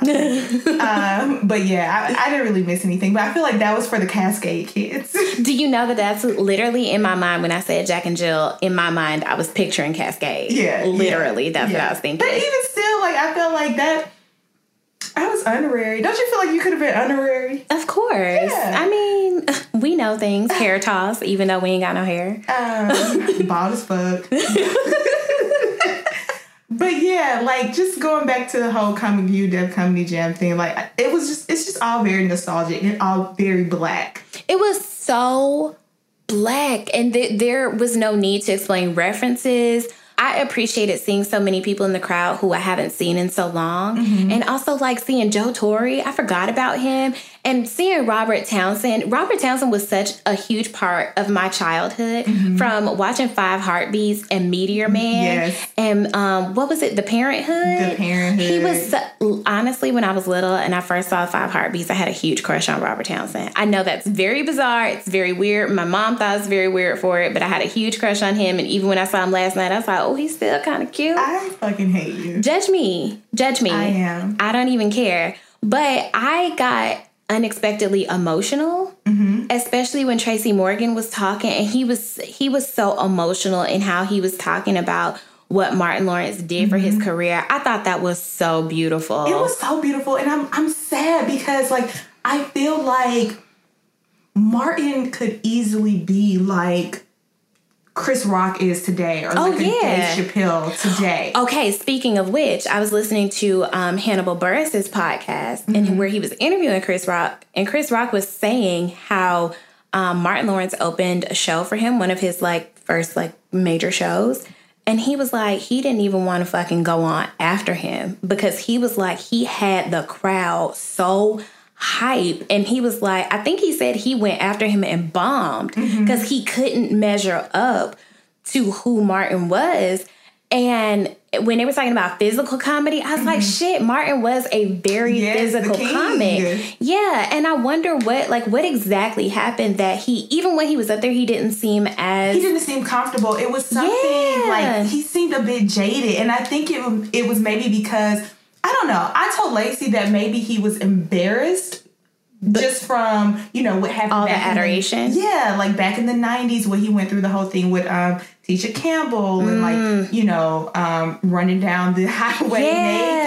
um, but yeah, I, I didn't really miss anything. But I feel like that was for the Cascade kids. Do you know that that's literally in my mind when I said Jack and Jill? In my mind, I was picturing Cascade. Yeah, literally, yeah, that's what. I was thinking. But even still, like I felt like that. I was honorary. Don't you feel like you could have been honorary? Of course. Yeah. I mean, we know things. Hair toss, even though we ain't got no hair. Um, bald as fuck. but yeah, like just going back to the whole Comic View Def Comedy Jam thing, like it was just it's just all very nostalgic and all very black. It was so black, and th- there was no need to explain references. I appreciated seeing so many people in the crowd who I haven't seen in so long. Mm-hmm. And also, like seeing Joe Torry, I forgot about him. And seeing Robert Townsend. Robert Townsend was such a huge part of my childhood from watching Five Heartbeats and Meteor Man. Yes. And um, what was it? The Parent 'Hood? The Parent 'Hood. He was so- honestly, when I was little and I first saw Five Heartbeats, I had a huge crush on Robert Townsend. I know that's very bizarre. It's very weird. My mom thought it was very weird for it, but I had a huge crush on him. And even when I saw him last night, I was like, oh, he's still kind of cute. I fucking hate you. Judge me. Judge me. I am. I don't even care. But I got unexpectedly emotional, mm-hmm. especially when Tracy Morgan was talking, and he was he was so emotional in how he was talking about what Martin Lawrence did for his mm-hmm. career. I thought that was so beautiful. It was so beautiful, and I'm I'm sad because like I feel like Martin could easily be like Chris Rock is today, or like Oh, yeah. Dave Chappelle today. Okay, speaking of which, I was listening to um, Hannibal Buress's podcast and where he was interviewing Chris Rock, and Chris Rock was saying how um, Martin Lawrence opened a show for him, one of his like first like major shows, and he was like he didn't even want to fucking go on after him because he was like he had the crowd so hype and he was like i think he said he went after him and bombed mm-hmm. because he couldn't measure up to who Martin was. And when they were talking about physical comedy, I was like, mm-hmm. shit, Martin was a very Yes, physical comic. Yeah. And I wonder what, like, what exactly happened that he, even when he was up there, he didn't seem as. he didn't seem comfortable. It was something Yeah. like he seemed a bit jaded, and I think it it was maybe because I don't know. I told Lacey that maybe he was embarrassed just from you know what happened all the adoration. yeah, like back in the '90s, when he went through the whole thing with um, Tisha Campbell and like you know um, running down the highway Yeah.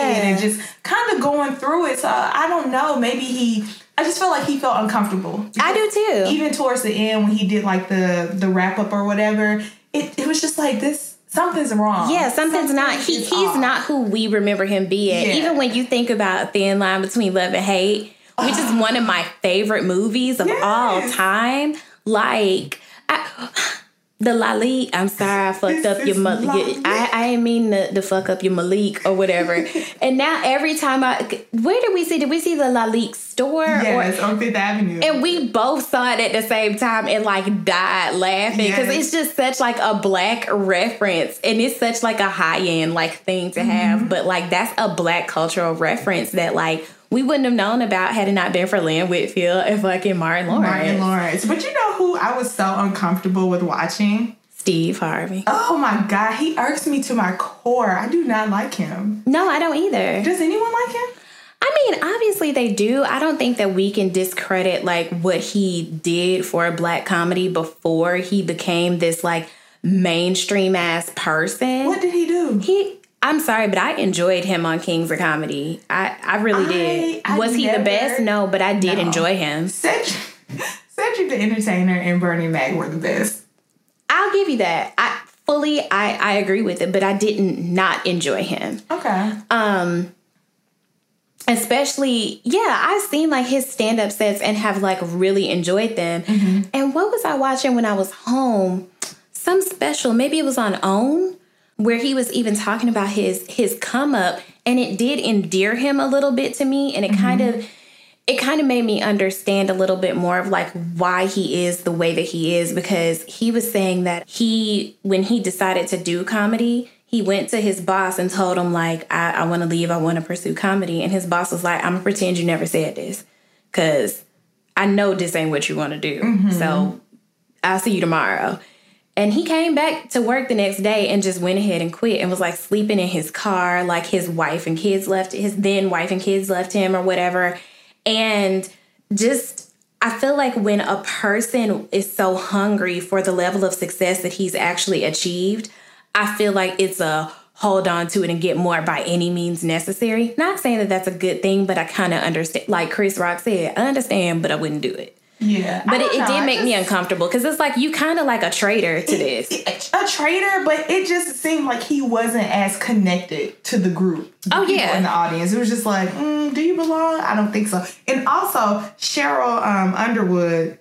naked and just kind of going through it. So I don't know. Maybe he. I just felt like he felt uncomfortable. I do too. Even towards the end when he did like the the wrap up or whatever, it, it was just like this. Something's wrong. Yeah, something's not. He he's off. not who we remember him being. Yeah. Even when you think about Thin Line Between Love and Hate, which is one of my favorite movies of all time. Like I, the Lalique. I'm sorry, I fucked up your mother. I, I didn't mean to, to fuck up your Malik or whatever. and now every time I, where did we see? Did we see the Lalique store? Yes, Or, on Fifth Avenue. and we both saw it at the same time and like died laughing because Yes. it's just such like a black reference and it's such like a high end like thing to Mm-hmm. have but like that's a black cultural reference that like we wouldn't have known about had it not been for Lynn Whitfield and fucking Martin Lawrence. Martin Lawrence. But you know who I was so uncomfortable with watching? Steve Harvey. Oh my god, he irks me to my core. I do not like him. No, I don't either. Does anyone like him? I mean, obviously they do. I don't think that we can discredit like what he did for a black comedy before he became this like mainstream ass person. What did he do? He I'm sorry, but I enjoyed him on Kings of Comedy. I, I really did. I- I Was he never- the best? No, but I did No. enjoy him. Cedric, Cedric the Entertainer and Bernie Mac were the best. I'll give you that. I fully I, I agree with it, but I didn't not enjoy him. Okay. Um especially yeah i've seen like his stand-up sets and have like really enjoyed them and what was i watching when i was home some special maybe it was on own where he was even talking about his his come up and it did endear him a little bit to me and it kind mm-hmm. of it kind of made me understand a little bit more of like why he is the way that he is because he was saying that he when he decided to do comedy he went to his boss and told him like i, I want to leave i want to pursue comedy and his boss was like i'm gonna pretend you never said this because i know this ain't what you want to do mm-hmm. so i'll see you tomorrow and he came back to work the next day and just went ahead and quit and was like sleeping in his car like his wife and kids left his then wife and kids left him or whatever and just I feel like when a person is so hungry for the level of success that he's actually achieved, I feel like it's a hold on to it and get more by any means necessary. Not saying that that's a good thing, but I kind of understand. Like Chris Rock said, I understand, but I wouldn't do it. Yeah. But it, it did make me uncomfortable because it's like you kind of like a traitor to this. a traitor, but it just seemed like he wasn't as connected to the group. the Oh, yeah. in the audience. It was just like, mm, do you belong? I don't think so. And also Sheryl um, Underwood,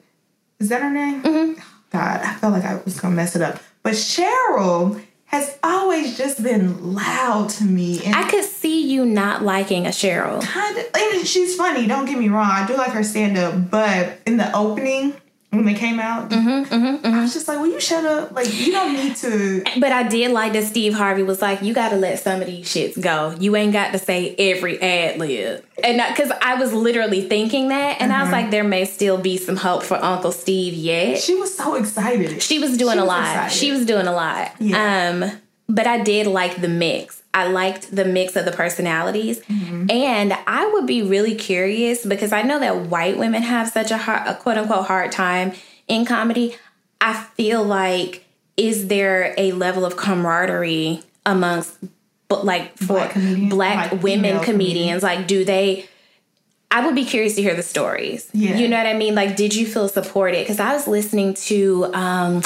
is that her name? Mm-hmm. God, I felt like I was gonna mess it up. But Sheryl has always just been loud to me, and I could see you not liking a Sheryl. kind of. And she's funny. Don't get me wrong. I do like her stand up, but in the opening. When they came out, Mm-hmm, I was just like, "Will you shut up? Like, you don't need to." But I did like that Steve Harvey was like, you got to let some of these shits go. You ain't got to say every ad lib. And because I was literally thinking that, and I was like, there may still be some hope for Uncle Steve yet. She was so excited. She was doing She a was lot. excited. She was doing a lot. Yeah. Um, but I did like the mix. I liked the mix of the personalities. Mm-hmm. And I would be really curious because I know that white women have such a hard, a quote unquote hard time in comedy. I feel like is there a level of camaraderie amongst but like for Black comedians? black women female comedians like do they I would be curious to hear the stories. Yeah. You know what I mean? Like, did you feel supported? Because I was listening to um,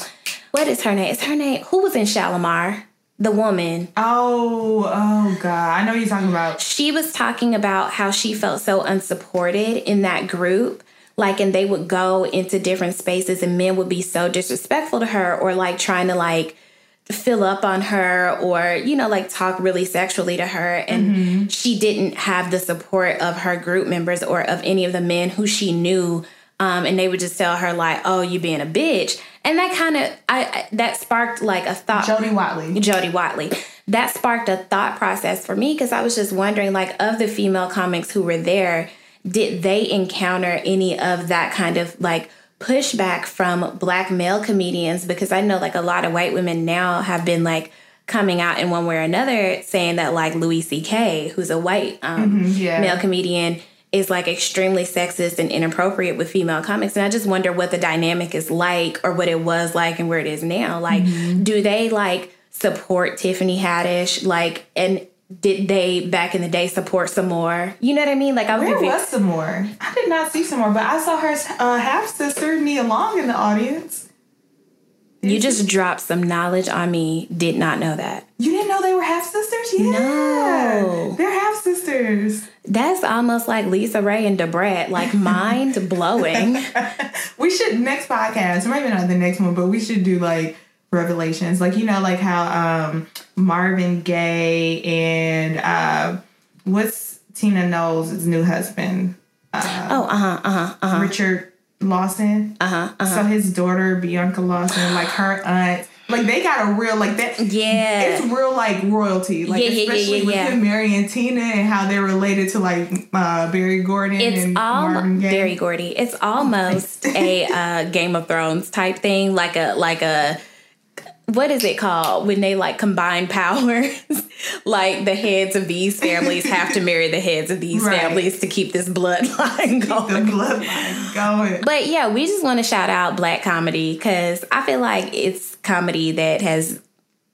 what is her name? Is her name who was in Shalamar? The woman. Oh, oh God. I know what you're talking about. She was talking about how she felt so unsupported in that group. Like, and they would go into different spaces, and men would be so disrespectful to her, or like trying to like fill up on her, or you know, like talk really sexually to her. And she didn't have the support of her group members or of any of the men who she knew. Um, and they would just tell her like, "Oh, you being a bitch," and that kind of I, I that sparked like a thought. Jody Watley. Jody Watley. That sparked a thought process for me because I was just wondering, like, of the female comics who were there, did they encounter any of that kind of like pushback from black male comedians? Because I know like a lot of white women now have been like coming out in one way or another saying that like Louis C.K., who's a white um, yeah. male comedian, is like extremely sexist and inappropriate with female comics. And I just wonder what the dynamic is like or what it was like and where it is now. Like, mm-hmm. do they like support Tiffany Haddish? Like, and did they back in the day support Sommore? You know what I mean? Like I was Where was Sommore? I did not see Sommore, but I saw her uh, half sister Nia Long in the audience. You just dropped some knowledge on me. Did not know that. You didn't know they were half sisters? Yeah. No. They're half sisters. That's almost like LisaRaye and Da Brat, like mind blowing. we should next podcast, maybe not the next one, but we should do like revelations. Like you know, like how um Marvin Gaye and uh what's Tina Knowles' new husband? Uh, oh, uh huh, uh huh, uh huh. Richard Lawson. Uh-huh, uh-huh. So his daughter Bianca Lawson, like her aunt, like they got a real like that. Yeah, it's real like royalty. Like yeah, yeah, especially yeah, with him marrying Tina and how they're related to like uh, Berry Gordy. It's and all Marvin Gaye. Berry Gordy. It's almost a uh, Game of Thrones type thing, like a like a what is it called when they like combine powers? like the heads of these families have to marry the heads of these right. families to keep this bloodline going. the bloodline going. But yeah, we just want to shout out black comedy because I feel like it's comedy that has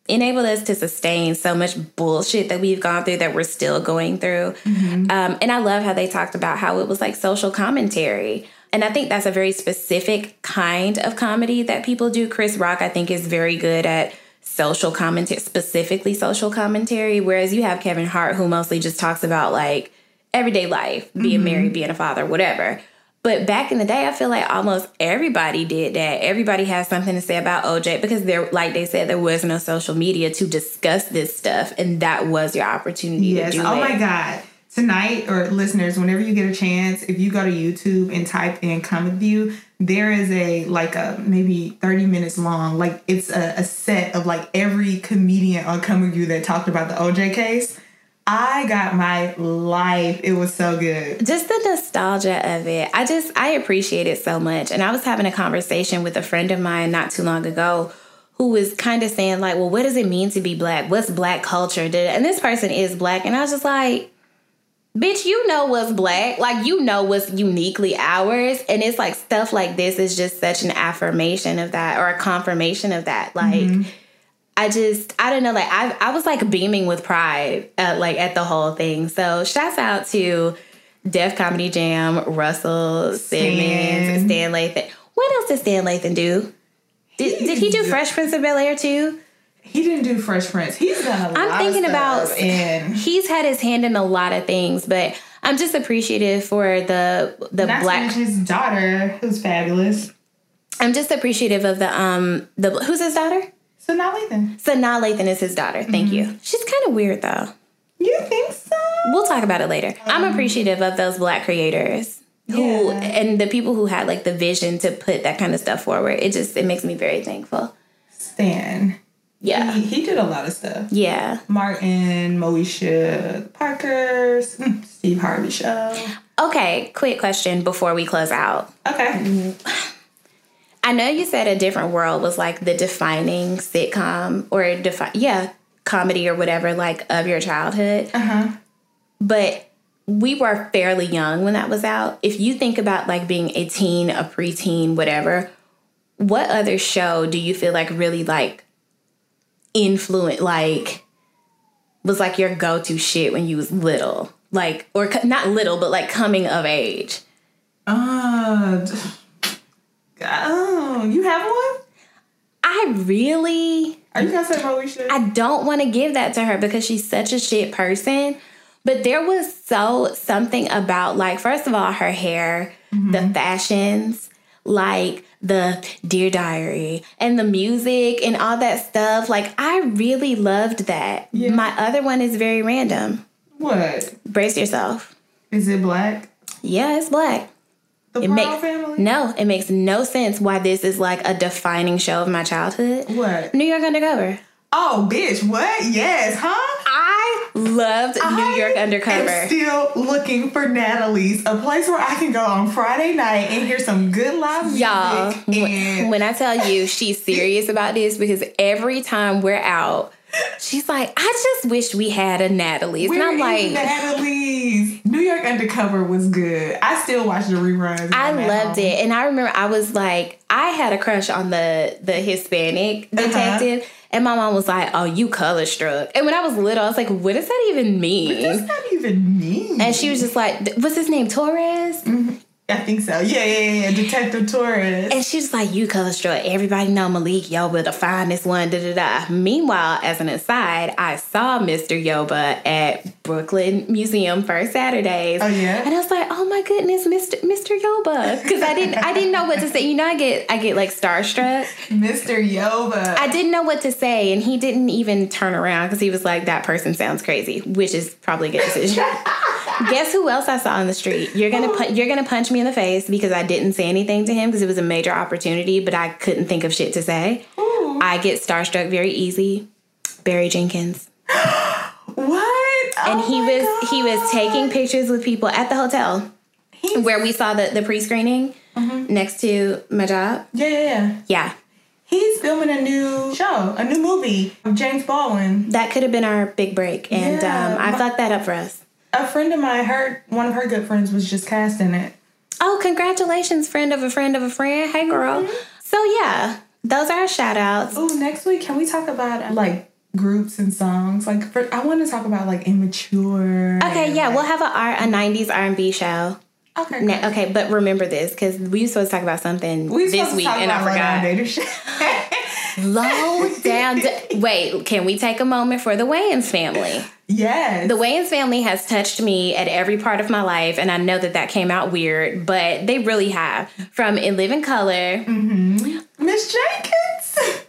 enabled us to sustain so much bullshit that we've gone through that we're still going through. Mm-hmm. Um, and I love how they talked about how it was like social commentary and I think that's a very specific kind of comedy that people do. Chris Rock, I think, is very good at social commentary, specifically social commentary, whereas you have Kevin Hart, who mostly just talks about like everyday life, being mm-hmm. married, being a father, whatever. But back in the day, I feel like almost everybody did that. Everybody has something to say about OJ because there, like they said, there was no social media to discuss this stuff, and that was your opportunity yes. to do oh it. Oh my god! Tonight or listeners whenever you get a chance if you go to youtube and type in comic view there is a like a maybe 30 minutes long like it's a, a set of like every comedian on comic view that talked about the oj case I got my life. It was so good. Just the nostalgia of it. I just I appreciate it so much. And I was having a conversation with a friend of mine not too long ago who was kind of saying like, "Well, what does it mean to be black? What's black culture?" And this person is black, and I was just like, bitch, you know what's black. Like, you know what's uniquely ours. And it's like stuff like this is just such an affirmation of that or a confirmation of that. Like, mm-hmm. I just, I don't know, like, I, I was like beaming with pride, at, like, at the whole thing. So, shouts out to Def Comedy Jam, Russell Simmons, Stan, Stan Lathan. What else did Stan Lathan do? Did, did he do Fresh Prince of Bel Air too? He didn't do Fresh Prince. He's done a lot. I'm thinking about and he's had his hand in a lot of things, but I'm just appreciative for the the Not black his daughter, who's fabulous. I'm just appreciative of the um the who's his daughter? Sanaa Lathan. Sanaa Lathan is his daughter. Thank mm-hmm. you. She's kind of weird though. You think so? We'll talk about it later. Um, I'm appreciative of those black creators who yeah. and the people who had like the vision to put that kind of stuff forward. It just it makes me very thankful. Stan. Yeah. He, he, did a lot of stuff. Yeah. Martin, Moesha, Parker, Steve Harvey show. Okay, quick question before we close out. Okay. I know you said a different world was like the defining sitcom or defi- yeah, comedy or whatever like of your childhood. Uh-huh. But we were fairly young when that was out. If you think about like being a teen, a preteen, whatever, what other show do you feel like really like influence like was like your go-to shit when you was little? Like or not little but like coming of age. Uh oh you have one? I really are you gonna say Moesha? i don't want to give that to her because she's such a shit person. But there was so something about like first of all her hair mm-hmm. the fashions like the Dear Diary and the music and all that stuff. Like, I really loved that. Yeah. My other one is very random. What? Brace yourself. Is it black? Yeah, it's black. The it makes family? no, it makes no sense why this is like a defining show of my childhood. What? New York Undercover. Oh, bitch! What? Yes, huh? I loved I New York Undercover. I'm still looking for Natalie's, a place where I can go on Friday night and hear some good live music. Y'all, and- when I tell you she's serious about this, because every time we're out, She's like, I just wish we had a Natalie's. Where and I'm like, Natalie's? New York Undercover was good. I still watch the reruns. I loved it. And I remember I was like, I had a crush on the the Hispanic uh-huh. detective. Uh-huh. And my mom was like, "Oh, you color struck." And when I was little, I was like, "What does that even mean?" What does that even mean? And she was just like, "What's his name? Torres?" Mm-hmm. I think so. Yeah, yeah, yeah. Detective Torres. And she's like, you color struck. Everybody know Malik Yoba, the finest one, da da da. Meanwhile, as an aside, I saw Mr. Yoba at Brooklyn Museum First Saturdays. Oh yeah. And I was like, oh my goodness, Mr. Mr. Yoba. Because I didn't I didn't know what to say. You know, I get I get like starstruck. Mr. Yoba. I didn't know what to say, and he didn't even turn around because he was like, that person sounds crazy, which is probably a good decision. Guess who else I saw on the street? You're gonna pu- you're gonna punch me in the face because I didn't say anything to him because it was a major opportunity, but I couldn't think of shit to say. Ooh. I get starstruck very easy. Barry Jenkins. what? And oh he was God. he was taking pictures with people at the hotel He's... where we saw the the pre screening mm-hmm. next to my job. Yeah, yeah, yeah. Yeah. He's filming a new show, a new movie of James Baldwin. That could have been our big break, and yeah, um, I my, fucked that up for us a friend of mine, her one of her good friends was just cast in it. Oh, congratulations, friend of a friend of a friend. Hey, girl. Mm-hmm. So yeah, those are our shout outs. Oh, next week can we talk about like groups and songs? Like, for, I want to talk about like immature. Okay, yeah, like, we'll have a R a '90s R&B show. Okay. Now, okay, but remember this because we were supposed to talk about something we this week and I forgot. Low down. Wait, can we take a moment for the Wayans family? Yes. The Wayans family has touched me at every part of my life, and I know that that came out weird, but they really have. From In Living Color, mm-hmm. Miss Jenkins.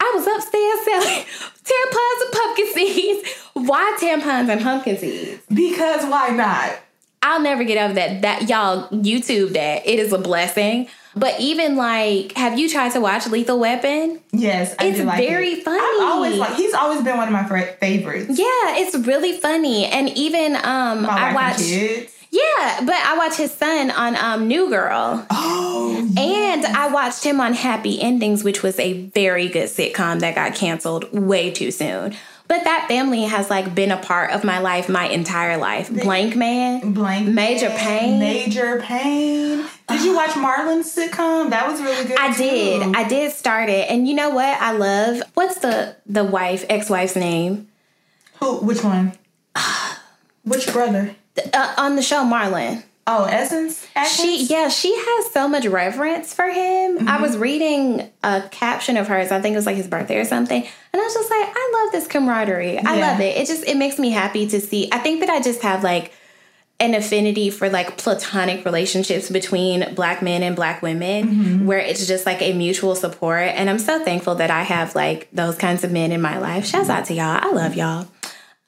I was upstairs selling tampons and pumpkin seeds. Why tampons and pumpkin seeds? Because why not? I'll never get over that. That y'all YouTube that. It is a blessing. But even like, have you tried to watch Lethal Weapon? Yes, I it's like very it. funny. I've always like he's always been one of my favorites. Yeah, it's really funny, and even um, my I watched. Yeah, but I watched his son on um, New Girl. Oh, yes. and I watched him on Happy Endings, which was a very good sitcom that got canceled way too soon. But that family has like been a part of my life my entire life. Blankman, Blank Major Man, Payne, Major Payne. Did you watch Marlon's sitcom? That was really good. I too. did. I did start it, and you know what? I love. What's the the wife ex wife's name? Who? Which one? which brother? Uh, on the show, Marlon. Oh, Essence. She yeah, she has so much reverence for him. Mm-hmm. I was reading a caption of hers. I think it was like his birthday or something, and I was just like, I love this camaraderie. I love it. It just it makes me happy to see. I think that I just have like an affinity for like platonic relationships between black men and black women mm-hmm. where it's just like a mutual support and i'm so thankful that i have like those kinds of men in my life shouts out to y'all i love y'all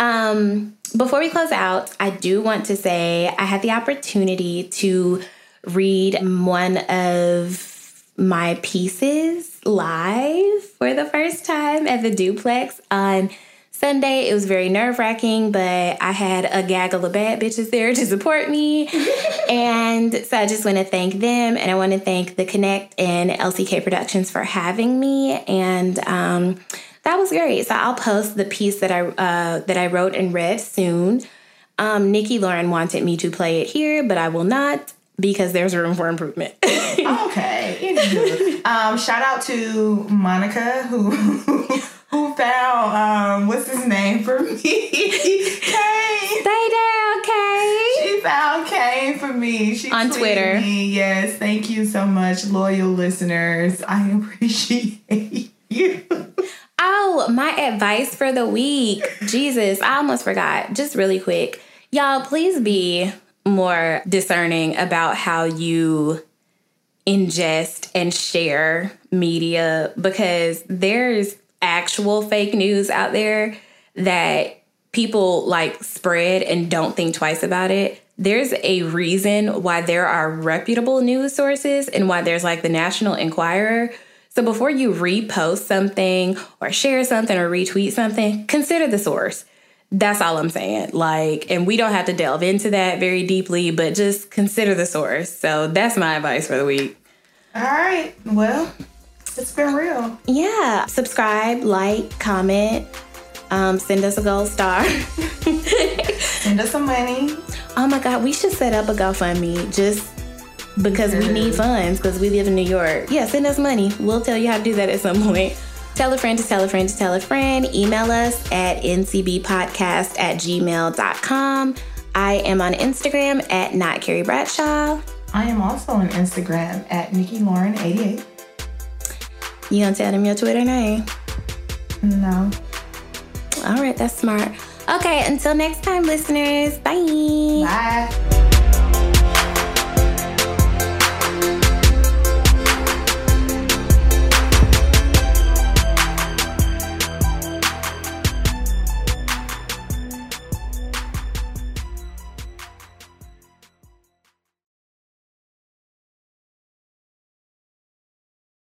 um before we close out, I do want to say I had the opportunity to read one of my pieces live for the first time at the duplex on Sunday. It was very nerve wracking, but I had a gaggle of bad bitches there to support me. and so I just want to thank them and I want to thank the Connect and LCK Productions for having me. And um, that was great. So I'll post the piece that I uh, that I wrote and read soon. Um, Nikki Lauren wanted me to play it here, but I will not because there's room for improvement. okay. um, shout out to Monica who who found um, what's his name for me? Kane. Stay down, Kane. She found Kane for me. She on Twitter. Me. Yes, thank you so much, loyal listeners. I appreciate. Oh, advice for the week. Jesus, I almost forgot. Just really quick. Y'all, please be more discerning about how you ingest and share media because there's actual fake news out there that people like spread and don't think twice about it. There's a reason why there are reputable news sources and why there's like the National Enquirer so before you repost something or share something or retweet something, consider the source. That's all I'm saying. Like, and we don't have to delve into that very deeply, but just consider the source. So that's my advice for the week. All right. Well, it's been real. Yeah. Subscribe, like, comment, Um, send us a gold star. send us some money. Oh my God, we should set up a GoFundMe just because we need funds because we live in New York. Yeah, send us money. We'll tell you how to do that at some point. Tell a friend to tell a friend to tell a friend. Email us at ncbpodcast at gmail.com. I am on Instagram at not Carrie Bradshaw. I am also on Instagram at Nikki Lauren 88. You gonna tell them your Twitter name? No. All right, that's smart. Okay, until next time, listeners. Bye. Bye.